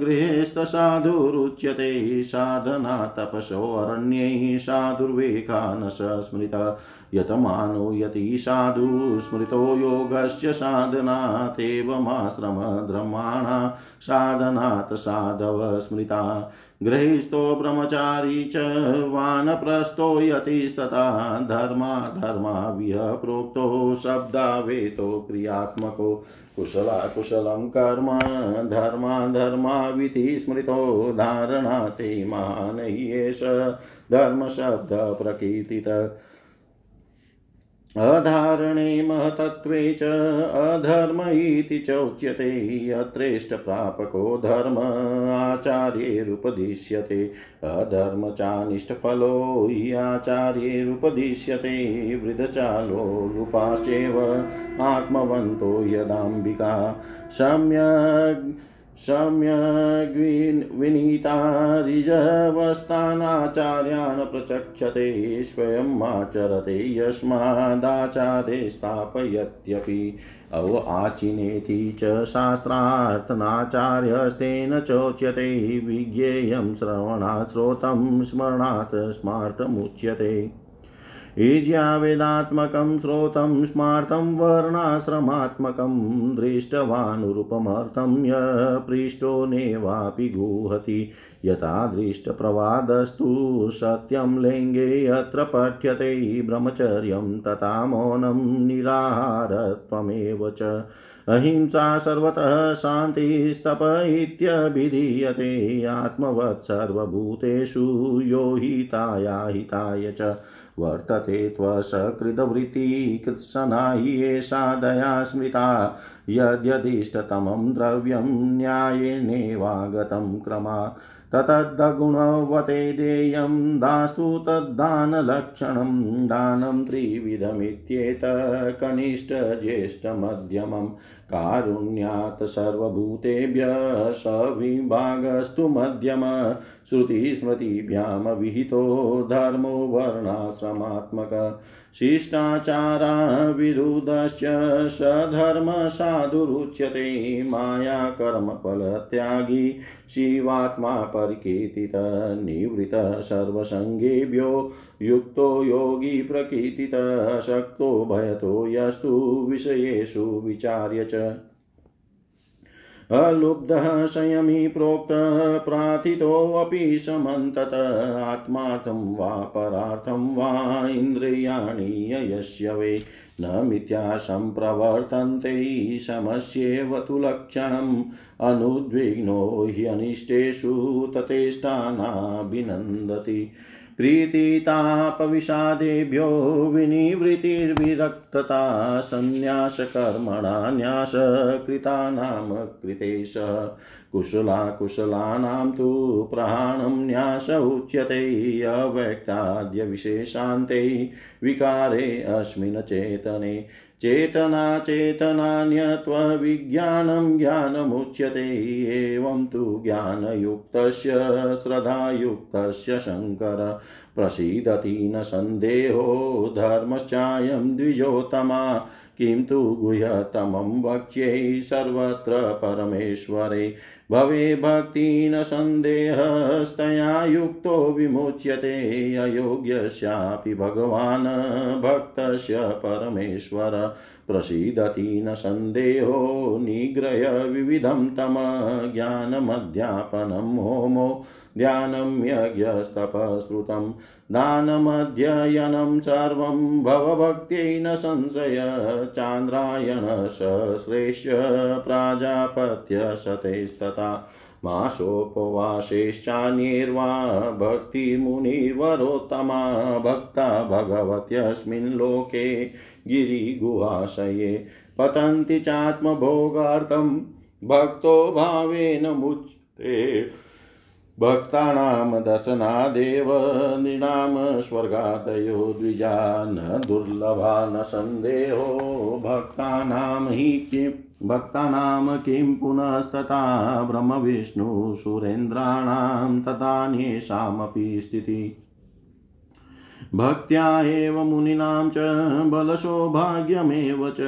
गृहेस्थसाधुरुच्यते। साधना तपसोऽरण्यैः साधुर्वेका न स्मृत। यतमानो यति साधु स्मृतो योगस्य साधनातेवमाश्रमधर्माणा साधनात् साधव स्मृता। गृहीस्थो ब्रह्मचारी च वानप्रस्थो यतिस्तथा धर्मा धर्मा विह प्रोक्तो शब्दावेतो क्रियात्मको कुशलाकुशलं कर्म धर्माधर्माविति स्मृतो धारणा ते महान् एष धर्मशब्दप्रकीर्तित अधारणे महतत्वे च अधर्म इति चोच्यते यत्रेष्टप्रापको धर्म आचार्यैरुपदिश्यते। अधर्म चानिष्टफलो हि आचार्यैरुपदिश्यते वृद्धचालो लुपाश्चैव आत्मवन्तो यदाम्बिका। सम्यग् ऋजवस्तानाचार्यान् प्रचक्षते, स्वयम् आचरते, यस्मादाचारे स्थापयत्यपि। अव आचिनेति च शास्त्रार्थनाचार्यस्तेन चोच्यते, विज्ञेयं श्रवणात्, श्रोतं स्मरणात्, स्मार्तमुच्यते। ईज्यावेदात्मकं श्रोतं स्मार्तं वर्णाश्रमात्मकं दृष्टवानुरूपमर्थं य पृष्टो नेवापि गुहति। यथा दृष्टप्रवादस्तु सत्यं लिङ्गे यत्र पठ्यते ब्रह्मचर्यं तथा मौनं निराहारत्वमेव च। अहिंसा सर्वतः शान्तिस्तप इत्यभिधीयते आत्मवत् सर्वभूतेषु हिताय च। वर्तते त्वसकृतवृत्तिकृत्सना हि एषा दया स्मृता। यद्यदिष्टतमं द्रव्यं न्यायेनेवागतं क्रमा। ततद्गुणवते देयं दास्तु तद्दानलक्षणं दानं त्रिविधमित्येत कनिष्ठज्येष्ठमध्यमं कारुण्यात् सर्वभूतेभ्यः सविभागस्तु मध्यम श्रुतिस्मृतिभ्यां विहितो धर्मो वर्णाश्रमात्मक शिष्टाचारा विरुद्धश्च सधर्मसाधुरुच्यते मायाकर्मफलत्यागी शिवात्मा परिकीर्तितः निवृतः सर्वसङ्गेभ्यो युक्तो योगी प्रकीर्तितः, शक्तो भयतो यस्तु विषयेषु विचार्य च। अलुब्धः संयमी प्रोक्तः प्रार्थितोऽपि समन्तत आत्मार्थं वा परार्थं वा इन्द्रियाणि यस्य वै। न मिथ्या सम्प्रवर्तन्ते समस्येव तु लक्षणम्। अनुद्विग्नो ह्यनिष्टेषु ततेष्टानाभिनन्दति। प्रीतितापविषादेभ्यो विनिवृत्तिर्विरक्तता सन्न्यासकर्मणा न्यासकृतानां कृतेश कुशलाकुशलानां तु प्रहाणं न्यास उच्यते अव्यक्ताद्यविशेषान्ते विकारे अस्मिन् चेतने। चेतना चेतनान्यत्वविज्ञानं ज्ञानमुच्यते एवं तु ज्ञानयुक्तस्य श्रद्धायुक्तस्य शङ्कर प्रसीदति न सन्देहो धर्मश्चायं द्विजोत्तमा किं तु गुह्यतमं वक्ष्ये सर्वत्र परमेश्वरे। भवे भक्ति न सन्देहस्तया युक्तो विमुच्यते, अयोग्यस्यापि भगवान् भक्तस्य परमेश्वर। प्रसीदति न सन्देहो, निग्रह विविधं तम ज्ञानमध्यापनं होमो। ध्यानं यज्ञस्तपश्रुतं दानमध्ययनं सर्वं भवभक्त्यै न संशय, चान्द्रायण सश्रेष्य प्राजापत्यशतैस्तथा मासोपवासेश्चान्यैर्वा भक्तिमुनिवरोत्तमा भक्ता भगवत्यस्मिन् लोके गिरिगुहाशये पतन्ति चात्मभोगार्थं, भक्तो भावेन मुच्यते। भक्तानां दशनादेव नृणां स्वर्गादयो द्विजा न दुर्लभा न सन्देहो भक्तानां हि किं भक्तानां किं पुनस्तथा? ब्रह्मविष्णुसुरेन्द्राणां तथान्येषामपि स्थितिः। भक्त्या एव मुनीनां च बलसौभाग्यमेव च,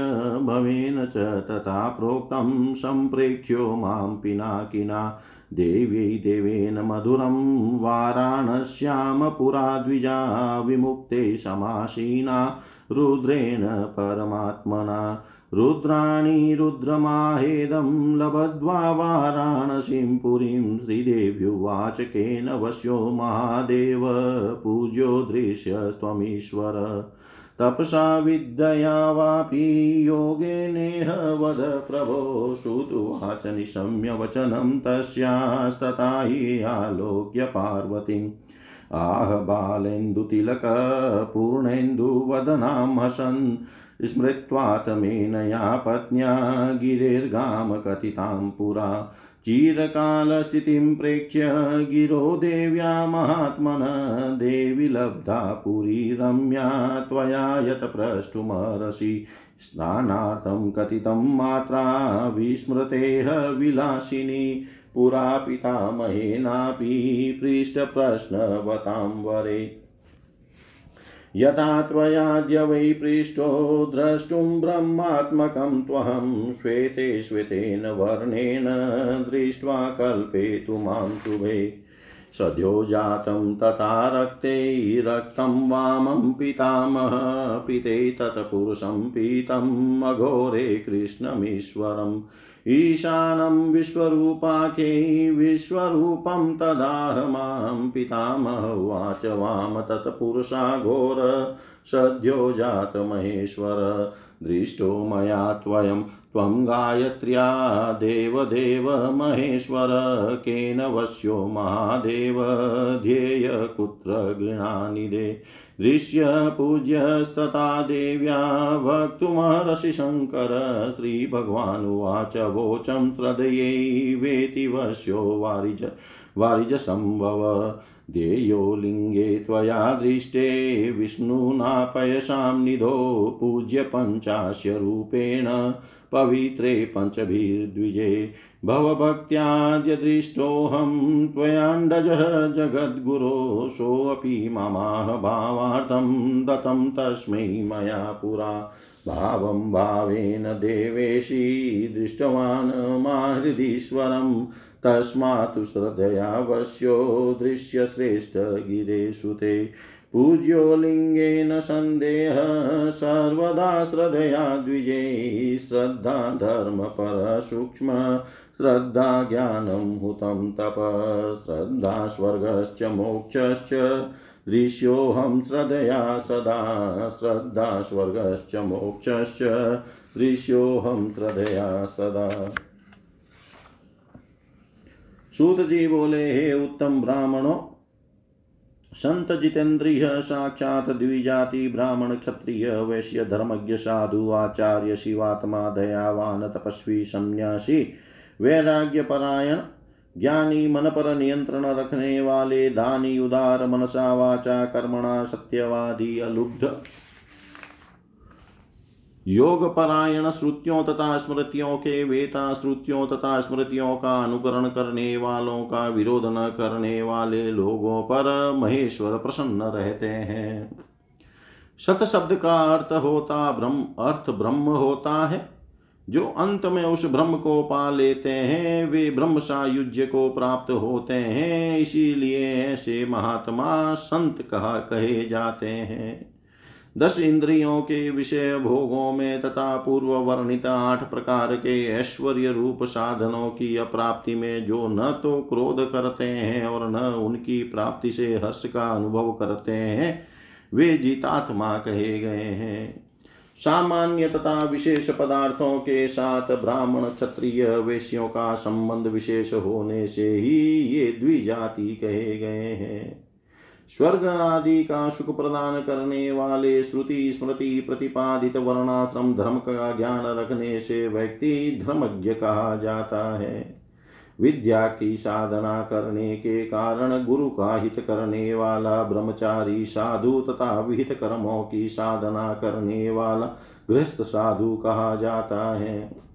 भवेन च तथा प्रोक्तं सम्प्रेक्ष्यो माँ पिनाकिना। देव्यै देवेन मधुरं वाराणस्यां पुरा द्विजा विमुक्ते समासीना रुद्रेण परमात्मना। रुद्राणि रुद्रमाहेदं लभद्वा वाराणसीं पुरीं श्रीदेव्युवाच केन वश्यो महादेव पूज्यो दृश्यस्त्वमीश्वर तपसा विद्यया वापि योगेनेह वद प्रभो श्रुतुवाच निशम्य वचनं तस्यास्तथा हि आलोक्य पार्वतीम् आह बालेन्दुतिलकपूर्णेन्दुवदनां हसन्। स्मृत्वातमेनया पत्न्या गिरेर्गां कथितां पुरा। चिरकालस्थितिं प्रेक्ष्य गिरो देव्या महात्मन। देवि लब्धा पुरी रम्या, त्वया यत् प्रष्टुमर्हसि। स्नानार्थं कथितं मात्रा विस्मृतेः विलासिनी। पुरा पितामहेनापि पृष्ठप्रश्नवतां वरे। यथा त्वयाद्य वै पृष्टो द्रष्टुं ब्रह्मात्मकं त्वहं श्वेते श्वेतेन वर्णेन दृष्ट्वा कल्पेतु माँ शुभे। सद्यो जातं तथा रक्ते, रक्तं वामं पितामह, पिते तत्पुरुषं पीतम् अघोरे कृष्णमीश्वरम्। ईशानं विश्वरूपाख्यै विश्वरूपं तदाहमां पितामह उवाच वाम तत्पुरुषाघोर सद्यो जातमहेश्वर दृष्टो मया त्वयं त्वं गायत्र्या देवदेव महेश्वर, केन वश्यो महादेव, ध्येय कुत्र गृणानिदे दृश्यपूज्यस्तथा देव्या वक्तुमर्हसि शङ्कर, श्रीभगवानुवाच वोचं श्रद्धयै वेति वश्यो वारिज वारिजसम्भव। देयो लिङ्गे त्वया दृष्टे विष्णुना पयसां निधो पूज्य पञ्चास्य रूपेण पवित्रे पञ्चभिर्द्विजे भवभक्त्याद्यदृष्टोऽहं त्वयाण्डजः जगद्गुरो सोऽपि ममाह भावार्थं दत्तं तस्मै मया पुरा भावं भावेन देवेशी दृष्टवान् माहृदीश्वरं तस्मात् श्रद्धयावश्यो दृश्यश्रेष्ठगिरे सुते पूज्यो लिङ्गेन सन्देह सर्वदा श्रद्धया द्विजे। श्रद्धा धर्मपरसूक्ष्म, श्रद्धा ज्ञानं हुतं तप, श्रद्धा स्वर्गश्च मोक्षश्च। दृश्योऽहं श्रद्धया सदा, श्रद्धा स्वर्गश्च मोक्षश्च। दृश्योऽहं श्रद्धया सदा। सूत जी बोले हे उत्तम ब्राह्मणों। संत जितेन्द्रिय साक्षात द्विजाति ब्राह्मण क्षत्रिय, वैश्य धर्मज्ञ, साधु, आचार्य, शिवात्मा, दयावान, तपस्वी, संन्यासी वैराग्य परायण ज्ञानी मन पर नियंत्रण रखने वाले, दानी, उदार, मनसा, वाचा, कर्मणा, सत्यवादी, अलुब्ध। योग परायण श्रुतियों तथा स्मृतियों के वेता श्रुतियों तथा स्मृतियों का अनुकरण करने वालों का विरोध न करने वाले लोगों पर महेश्वर प्रसन्न रहते हैं। सत शब्द का अर्थ होता ब्रह्म, अर्थ ब्रह्म होता है। जो अंत में उस ब्रह्म को पा लेते हैं, वे ब्रह्म सायुज्य को प्राप्त होते हैं। इसीलिए ऐसे महात्मा संत कहा कहे जाते हैं। दस इंद्रियों के विषय भोगों में तथा पूर्व वर्णित आठ प्रकार के ऐश्वर्य रूप साधनों की अप्राप्ति में जो न तो क्रोध करते हैं और न उनकी प्राप्ति से हर्ष का अनुभव करते हैं, वे जीतात्मा कहे गए हैं। सामान्य तथा विशेष पदार्थों के साथ ब्राह्मण क्षत्रिय वेश्यों का संबंध विशेष होने से ही ये द्विजाति कहे गए हैं। स्वर्ग आदि का सुख प्रदान करने वाले श्रुति, स्मृति, प्रतिपादित वर्णाश्रम धर्म का ज्ञान रखने से व्यक्ति धर्मज्ञ कहा जाता है। विद्या की साधना करने के कारण गुरु का हित करने वाला, ब्रह्मचारी, साधु तथा विहित कर्मों की साधना करने वाला, गृहस्थ साधु कहा जाता है।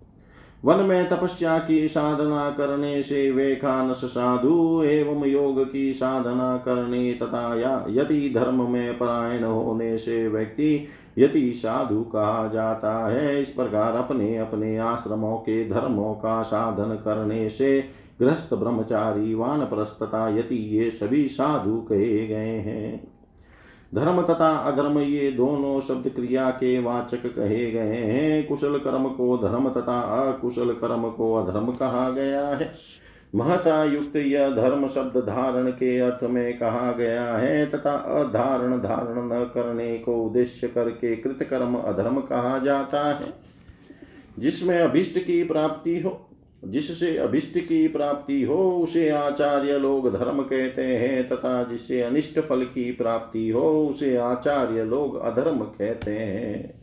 वन में तपस्या की साधना करने से वे खानस साधु एवं योग की साधना करने तथा या यति धर्म में परायण होने से व्यक्ति यति साधु कहा जाता है। इस प्रकार अपने अपने आश्रमों के धर्मों का साधन करने से गृहस्थ ब्रह्मचारी वान तथा यति ये सभी साधु कहे गए हैं। धर्म तथा अधर्म, ये दोनों शब्द क्रिया के वाचक कहे गए हैं। कुशल कर्म को धर्म तथा अकुशल कर्म को अधर्म कहा गया है। महता युक्त यह धर्म शब्द धारण के अर्थ में कहा गया है तथा अधारण धारण न करने को उद्देश्य करके कृत कर्म अधर्म कहा जाता है। जिसमें अभिष्ट की प्राप्ति हो जिससे अभिष्ट की प्राप्ति हो, उसे आचार्य लोग धर्म कहते हैं, तथा जिससे अनिष्ट फल की प्राप्ति हो, उसे आचार्य लोग अधर्म कहते हैं।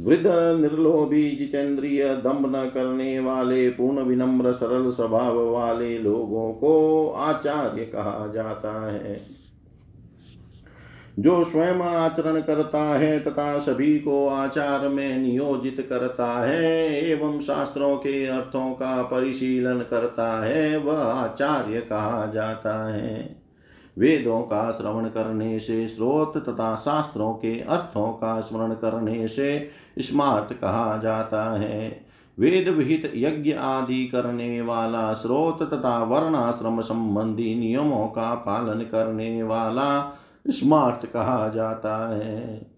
वृद्ध, निर्लोभी, जितेंद्रिय, दम्भ न करने वाले, पूर्ण विनम्र, सरल स्वभाव वाले लोगों को आचार्य कहा जाता है। जो स्वयं आचरण करता है तथा सभी को आचार में नियोजित करता है, एवं शास्त्रों के अर्थों का परिशीलन करता है, वह आचार्य कहा जाता है। वेदों का श्रवण करने से स्रोत तथा शास्त्रों के अर्थों का स्मरण करने से स्मार्ट कहा जाता है। वेद विहित यज्ञ आदि करने वाला स्रोत तथा वर्णाश्रम संबंधी नियमों का पालन करने वाला स्मार्ट कहा जाता है।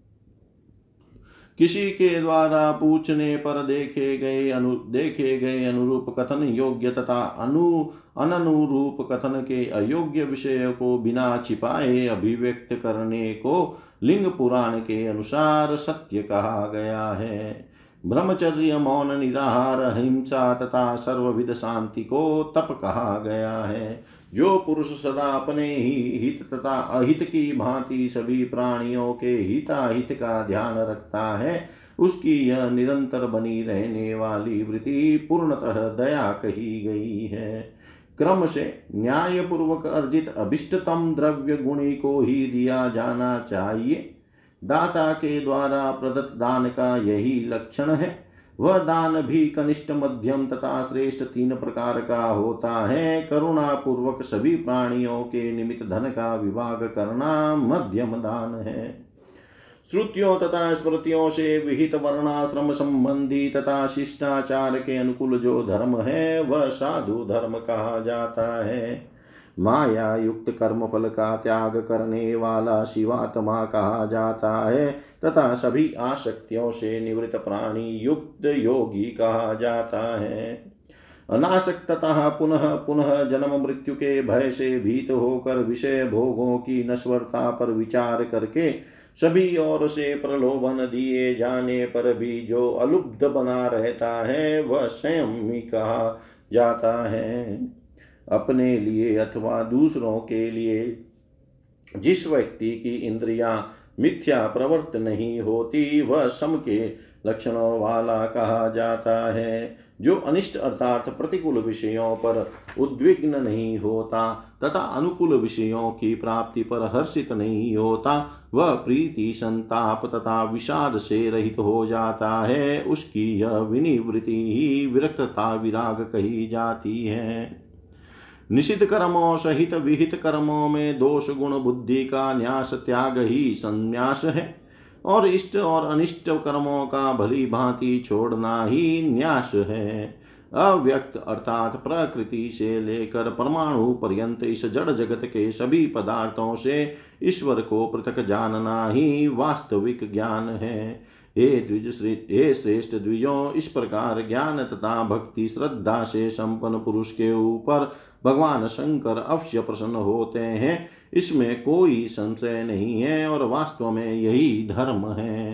किसी के द्वारा पूछने पर देखे गए अनु, देखे गए अनुरूप कथन योग्य तथा अनु अनुरूप कथन के अयोग्य विषय को बिना छिपाए अभिव्यक्त करने को लिंग पुराण के अनुसार सत्य कहा गया है। ब्रह्मचर्य, मौन, निराहार हिंसा तथा सर्वविध शांति को तप कहा गया है। जो पुरुष सदा अपने ही हित तथा अहित की भांति सभी प्राणियों के हिताहित का ध्यान रखता है, उसकी यह निरंतर बनी रहने वाली वृत्ति पूर्णतः दया कही गई है। क्रम से न्याय पूर्वक अर्जित अभिष्टतम द्रव्य गुणी को ही दिया जाना चाहिए। दाता के द्वारा प्रदत्त दान का यही लक्षण है। वह दान भी कनिष्ठ मध्यम तथा श्रेष्ठ तीन प्रकार का होता है। करुणा पूर्वक सभी प्राणियों के निमित्त धन का विभाग करना मध्यम दान है। श्रुतियों तथा स्मृतियों से विहित वर्णाश्रम संबंधी तथा शिष्टाचार के अनुकूल जो धर्म है, वह साधु धर्म कहा जाता है। माया युक्त कर्म फल का त्याग करने वाला शिवात्मा कहा जाता है? तथा सभी आसक्तियों से निवृत्त प्राणी युक्त योगी कहा जाता है। अनासक्तः पुनः पुनः जन्म मृत्यु के भय से भीत होकर विषय भोगों की नश्वरता पर विचार करके सभी ओर से प्रलोभन दिए जाने पर भी जो अलुब्ध बना रहता है, वह स्वयं ही कहा जाता है। अपने लिए अथवा दूसरों के लिए। जिस व्यक्ति की इंद्रियाँ मिथ्या प्रवृत्त नहीं होती, वह सम के लक्षणों वाला कहा जाता है, जो अनिष्ट अर्थात प्रतिकूल विषयों पर उद्विग्न नहीं होता तथा अनुकूल विषयों की प्राप्ति पर हर्षित नहीं होता, वह प्रीति, संताप तथा विषाद से रहित हो जाता है, उसकी यह विनिवृत्ति ही विरक्तता, विराग कही जाती है। निषिद्ध कर्मों सहित विहित कर्मों में दोष गुण बुद्धि का न्यास त्याग ही संन्यास है। और इष्ट और अनिष्ट कर्मों का भली भांति छोड़ना ही न्यास है। अव्यक्त अर्थात प्रकृति से लेकर परमाणु पर्यंत इस जड़ जगत के सभी पदार्थों से ईश्वर को पृथक जानना ही वास्तविक ज्ञान है। हे द्विज हे श्रेष्ठ द्विजों, इस प्रकार ज्ञान तथा भक्ति श्रद्धा से संपन्न पुरुष के ऊपर भगवान शंकर अवश्य प्रसन्न होते हैं। इसमें कोई संशय नहीं है और वास्तव में यही धर्म है।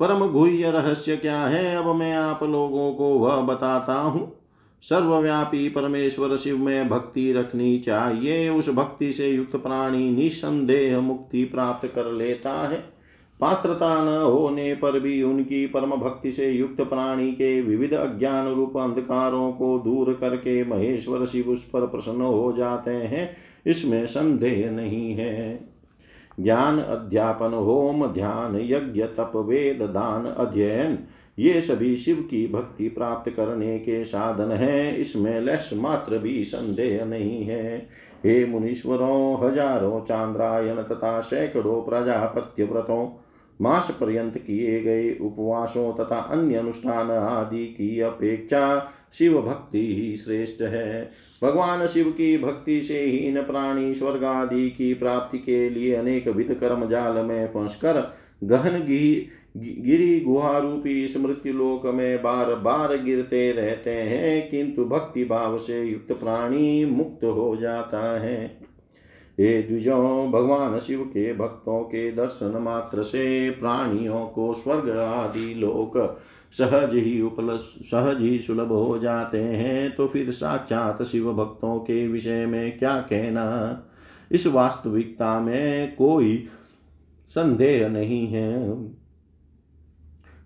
परम गुह्य रहस्य क्या है? अब मैं आप लोगों को वह बताता हूँ। सर्वव्यापी परमेश्वर शिव में भक्ति रखनी चाहिए। उस भक्ति से युक्त प्राणी निसंदेह मुक्ति प्राप्त कर लेता है। पात्रता न होने पर भी उनकी परम भक्ति से युक्त प्राणी के विविध अज्ञान रूप अंधकारों को दूर करके महेश्वर शिव उस पर प्रसन्न हो जाते हैं, इसमें संदेह नहीं है। ज्ञान अध्यापन होम ध्यान यज्ञ तप वेद दान अध्ययन, ये सभी शिव की भक्ति प्राप्त करने के साधन हैं, इसमें लक्ष्य मात्र भी संदेह नहीं है। हे मुनीश्वरों, हज़ारों चांद्रायन तथा सैकड़ों प्रजापत्य व्रतों मास पर्यंत किए गए उपवासों तथा अन्य अनुष्ठान आदि की अपेक्षा शिव भक्ति ही श्रेष्ठ है। भगवान शिव की भक्ति से हीन प्राणी स्वर्ग आदि की प्राप्ति के लिए अनेक विध कर्म जाल में फंसकर गहन गिरी गुहा रूपी स्मृति लोक में बार बार गिरते रहते हैं, किंतु भक्ति भाव से युक्त प्राणी मुक्त हो जाता है। हे द्विजों, भगवान शिव के भक्तों के दर्शन मात्र से, प्राणियों को स्वर्ग आदि लोक सहज ही उपल, सहज ही सुलभ हो जाते हैं। तो फिर साक्षात शिव भक्तों के विषय में क्या कहना? इस वास्तविकता में कोई संदेह नहीं है।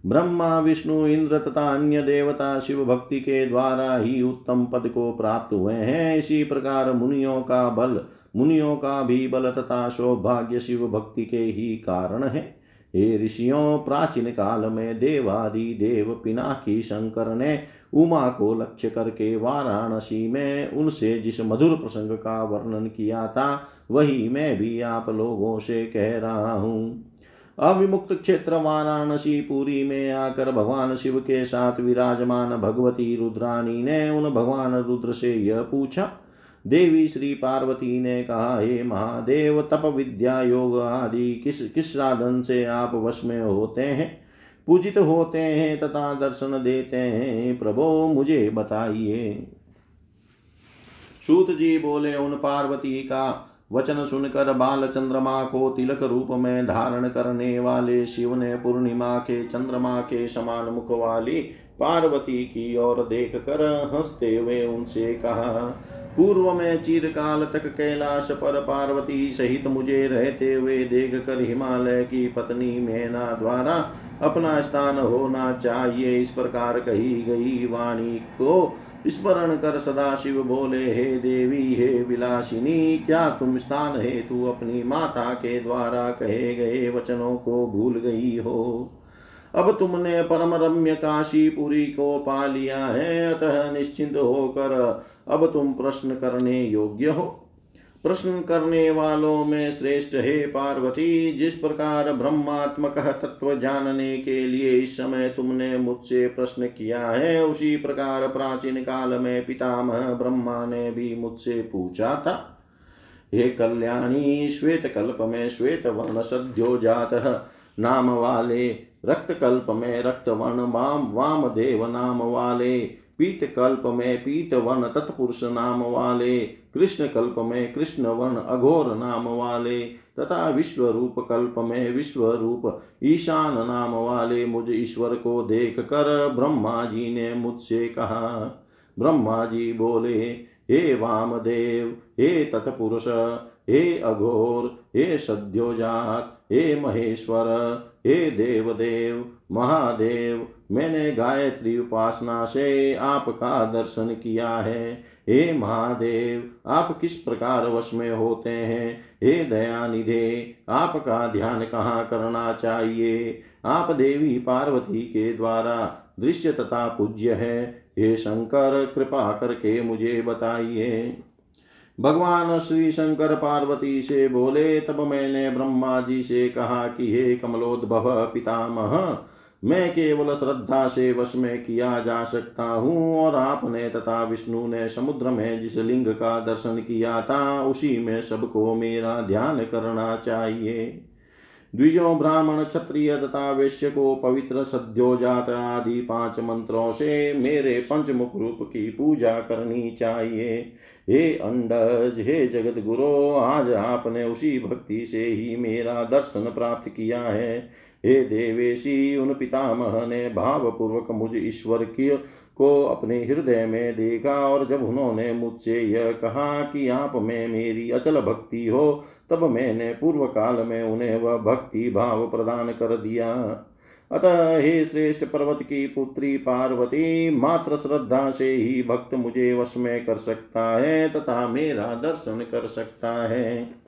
ब्रह्मा, विष्णु, इंद्र तथा अन्य देवता शिव भक्ति के द्वारा ही उत्तम पद को प्राप्त हुए हैं। इसी प्रकार मुनियों का बल मुनियों का भी बल तथा सौभाग्य शिव भक्ति के ही कारण है। हे ऋषियों, प्राचीन काल में देवादि देव पिनाकी शंकर ने उमा को लक्ष्य करके वाराणसी में उनसे जिस मधुर प्रसंग का वर्णन किया था, वही मैं भी आप लोगों से कह रहा हूँ। अविमुक्त क्षेत्र वाराणसी पुरी में आकर भगवान शिव के साथ विराजमान भगवती रुद्रानी ने उन भगवान रुद्र से यह पूछा देवी श्री पार्वती ने कहा, हे महादेव, तप विद्या योग आदि किस किस साधन से आप वश में होते हैं? पूजित होते हैं तथा दर्शन देते हैं। प्रभो, मुझे बताइए। सूत जी बोले, उन पार्वती का वचन सुनकर बाल चंद्रमा को तिलक रूप में धारण करने वाले शिव ने पूर्णिमा के चंद्रमा के समान मुख वाली पार्वती की ओर देख कर हँसते हुए उनसे कहा पूर्व में चिरकाल तक कैलाश पर पार्वती सहित मुझे रहते हुए देख कर हिमालय की पत्नी मेना द्वारा अपना स्थान होना चाहिए। इस प्रकार कही गई वाणी को स्मरण कर सदा शिव बोले, हे देवी, हे विलासिनी, क्या तुम स्थान हेतु अपनी माता के द्वारा कहे गए वचनों को भूल गई हो? अब तुमने परम रम्य काशीपुरी को पा लिया है। अतः निश्चिंत होकर अब तुम प्रश्न करने योग्य हो। प्रश्न करने वालों में श्रेष्ठ हे पार्वती, जिस प्रकार ब्रह्मात्मक तत्व जानने के लिए इस समय तुमने मुझसे प्रश्न किया है, उसी प्रकार प्राचीन काल में पितामह ब्रह्मा ने भी मुझसे पूछा था। हे कल्याणी, श्वेत कल्प में श्वेत वर्ण सद्यो जात नाम वाले रक्त कल्प में रक्त वर्ण वाम वाम, देव नाम वाले पीत कल्प में पीत वर्ण तत्पुरुष नाम वाले कृष्ण कल्प में कृष्ण वर्ण अघोर नाम वाले तथा विश्व रूप कल्प में विश्व रूप ईशान नाम वाले मुझ ईश्वर को देख कर ब्रह्मा जी ने मुझसे कहा। ब्रह्मा जी बोले, हे वामदेव, हे तत्पुरुष, हे अघोर, हे सद्योजात, हे महेश्वर, हे देवदेव, महादेव मैंने गायत्री उपासना से आपका दर्शन किया है। हे महादेव, आप किस प्रकार वश में होते हैं? हे दयानिधे, आपका ध्यान कहाँ करना चाहिए? आप देवी पार्वती के द्वारा दृश्य तथा पूज्य है। हे शंकर, कृपा करके मुझे बताइए। भगवान श्री शंकर पार्वती से बोले, तब मैंने ब्रह्मा जी से कहा कि हे कमलोद्भव पितामह मैं केवल श्रद्धा से वश में किया जा सकता हूँ और आपने तथा विष्णु ने समुद्र में जिस लिंग का दर्शन किया था, उसी में सबको मेरा ध्यान करना चाहिए। द्विजो ब्राह्मण, क्षत्रिय तथा वैश्य को पवित्र सद्योजात आदि पाँच मंत्रों से मेरे पंचमुख रूप की पूजा करनी चाहिए। हे अंडज, हे जगत गुरु आज आपने उसी भक्ति से ही मेरा दर्शन प्राप्त किया है। हे देवेशी, उन पितामह ने भाव पूर्वक मुझ ईश्वर की को अपने हृदय में देखा और जब उन्होंने मुझसे यह कहा कि आप में मेरी अचल भक्ति हो, तब मैंने पूर्व काल में उन्हें वह भक्ति भाव प्रदान कर दिया। अतः हे श्रेष्ठ पर्वत की पुत्री पार्वती, मात्र श्रद्धा से ही भक्त मुझे वश में कर सकता है तथा मेरा दर्शन कर सकता है।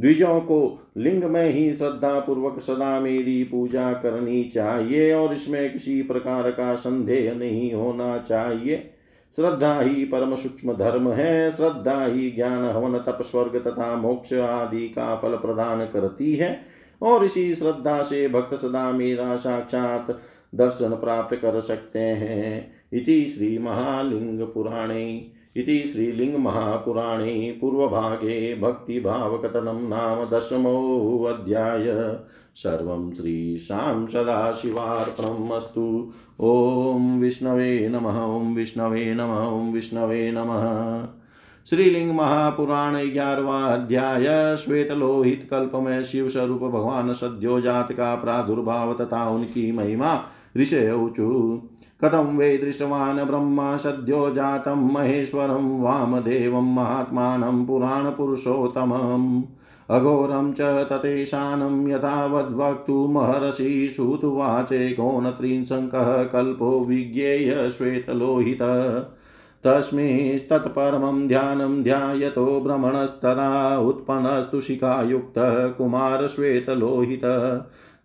द्विजों को लिंग में ही श्रद्धा पूर्वक सदा मेरी पूजा करनी चाहिए और इसमें किसी प्रकार का संदेह नहीं होना चाहिए। श्रद्धा ही परम सूक्ष्म धर्म है, श्रद्धा ही ज्ञान, हवन, तप, स्वर्ग तथा मोक्ष आदि का फल प्रदान करती है और इसी श्रद्धा से भक्त सदा मेरा साक्षात दर्शन प्राप्त कर सकते हैं। इति श्री महालिंग पुराणे। इति श्रीलिङ्गमहापुराणे पूर्वभागे भक्तिभावकथनं नाम दशमोऽध्याय। सर्वं श्रीशां सदाशिवार्पणम् अस्तु। ॐ विष्णवे नमः, ॐ विष्णवे नमः, ॐ विष्णवे नमः। श्रीलिंग महापुराण ग्यारहवा अध्याय श्वेत लोहित कल्प में शिव स्वरूप भगवान सद्योजात का प्रादुर्भाव तथा उनकी महिमा ऋषय ऊचु कथं वै दृष्टवान् ब्रह्मा सद्यो जातं महेश्वरं वामदेवं महात्मानं पुराणपुरुषोत्तमम्। अघोरं च ततेशानं यथावद्वक्तुमहर्षि श्रुतुवाचेकोनत्रिंशङ्कः कल्पो विज्ञेय श्वेतलोहित। तस्मिंस्तत्परमं ध्यानं ध्यायतो भ्रमणस्तदा उत्पन्नस्तु शिखायुक्तः कुमारश्वेतलोहित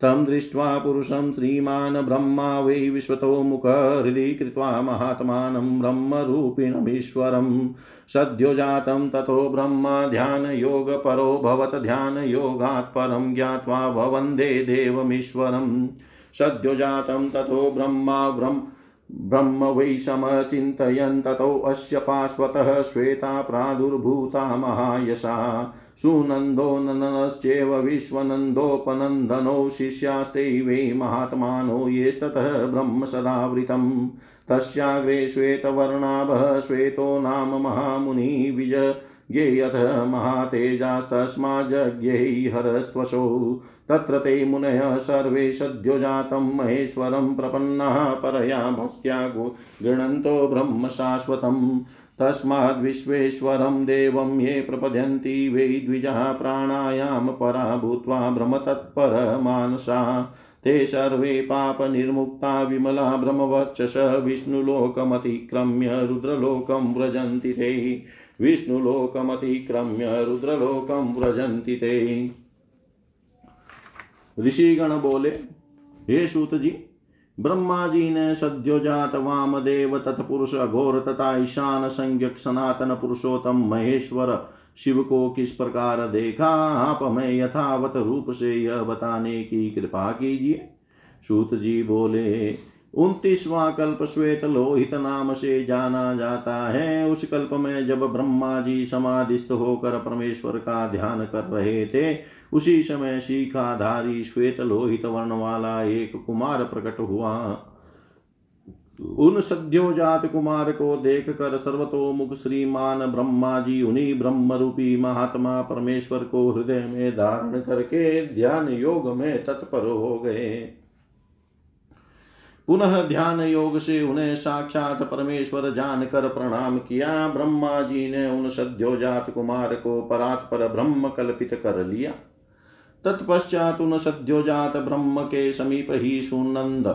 तं दृष्ट्वा पुरुषं श्रीमान् ब्रह्मा वै विश्वतो मुख हृदि कृत्वा महात्मानं ब्रह्मरूपिणमीश्वरम् सद्यो जातं ततो ब्रह्म ध्यानयोगपरो भवत ध्यानयोगात् परं ज्ञात्वा भवन्दे देवमीश्वरम् सद्यो जातं ततो ब्रह्मा ब्रह्म ब्रह्म वै समचिन्तयन् ततो अस्य पार्श्वतः श्वेता प्रादुर्भूता महायशा सुनन्दो नन्दनश्चैव विश्वनन्दोपनन्दनो शिष्यास्ते वै महात्मानो येस्ततः ब्रह्म सदावृतम्। तस्याग्रे श्वेतवर्णाभः, श्वेतो नाम महामुनि विज ज्ञेयथ महातेजास्तस्माज्ज्ञै हरस्त्वशौ। तत्र ते मुनयः सर्वे सद्यो जातं महेश्वरं प्रपन्नाः परया भक्त्या गृह्णन्तो ब्रह्म शाश्वतम् तस्माद्विश्वेश्वरं देवं ये प्रपद्यन्ति वै द्विजः प्राणायां परा भूत्वा भ्रमतत्परमानसा। ते सर्वे पापनिर्मुक्ता विमला ब्रह्मवक्षस विष्णुलोकमतिक्रम्य रुद्रलोकं व्रजन्ति ते। विष्णुलोकमतिक्रम्य रुद्रलोकं व्रजन्ति ते। ऋषिगण बोले, हे सूत जी ब्रह्मा जी ने सद्योजात वामदेव, तत्पुरुष अघोर तथा ईशान संज्ञक सनातन पुरुषोत्तम महेश्वर शिव को किस प्रकार देखा? आप हमें यथावत रूप से यह बताने की कृपा कीजिए। सूत जी बोले उन्तीसवां कल्प श्वेत लोहित नाम से जाना जाता है। उस कल्प में जब ब्रह्मा जी समाधिस्थ होकर परमेश्वर का ध्यान कर रहे थे, उसी समय शिखाधारी श्वेत लोहित वर्ण वाला एक कुमार प्रकट हुआ। उन सद्योजात कुमार को देख कर सर्वतोमुख श्रीमान ब्रह्मा जी उन्हीं ब्रह्म रूपी महात्मा परमेश्वर को हृदय में धारण करके ध्यान योग में तत्पर हो गए। पुनः ध्यान योग से उन्हें साक्षात परमेश्वर जानकर प्रणाम किया। ब्रह्मा जी ने उन सद्योजात कुमार को परात्पर ब्रह्म कल्पित कर लिया। तत्पश्चात उन सद्योजात ब्रह्म के समीप ही सुनंद,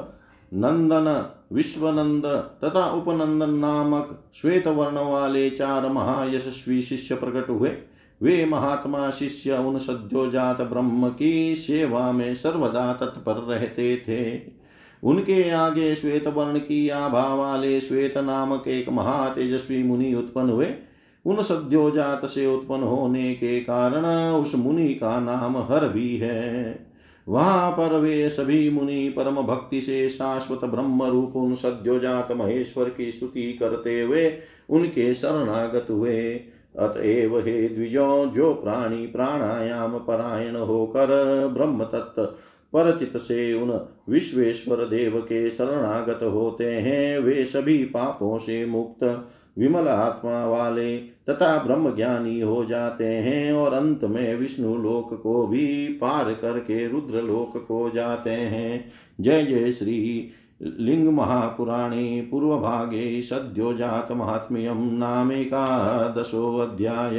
नंदन, विश्वनंद तथा उपनंदन नामक श्वेत वर्ण वाले चार महायशस्वी शिष्य प्रकट हुए। वे महात्मा शिष्य उन सद्योजात ब्रह्म की सेवा में सर्वदा तत्पर रहते थे। उनके आगे श्वेत वर्ण की आभा वाले श्वेत नामक एक महातेजस्वी मुनि उत्पन्न हुए। उन सद्योजात से उत्पन्न होने के कारण उस मुनि का नाम हर भी है। वहाँ पर वे सभी मुनि परम भक्ति से शाश्वत ब्रह्म रूप उन सद्योजात महेश्वर की स्तुति करते हुए उनके शरणागत हुए। अतएव हे द्विजो, जो प्राणी प्राणायाम परायण होकर ब्रह्म तत्व परचित से उन विश्वेश्वर देव के शरणागत होते हैं। वे सभी पापों से मुक्त, विमल आत्मा वाले तथा ब्रह्म ज्ञानी हो जाते हैं और अंत में विष्णु लोक को भी पार करके रुद्र लोक को जाते हैं। जय जय श्री लिंग महापुराणे पूर्व भागे सद्योजात महात्म्यम नामेकादशोऽध्याय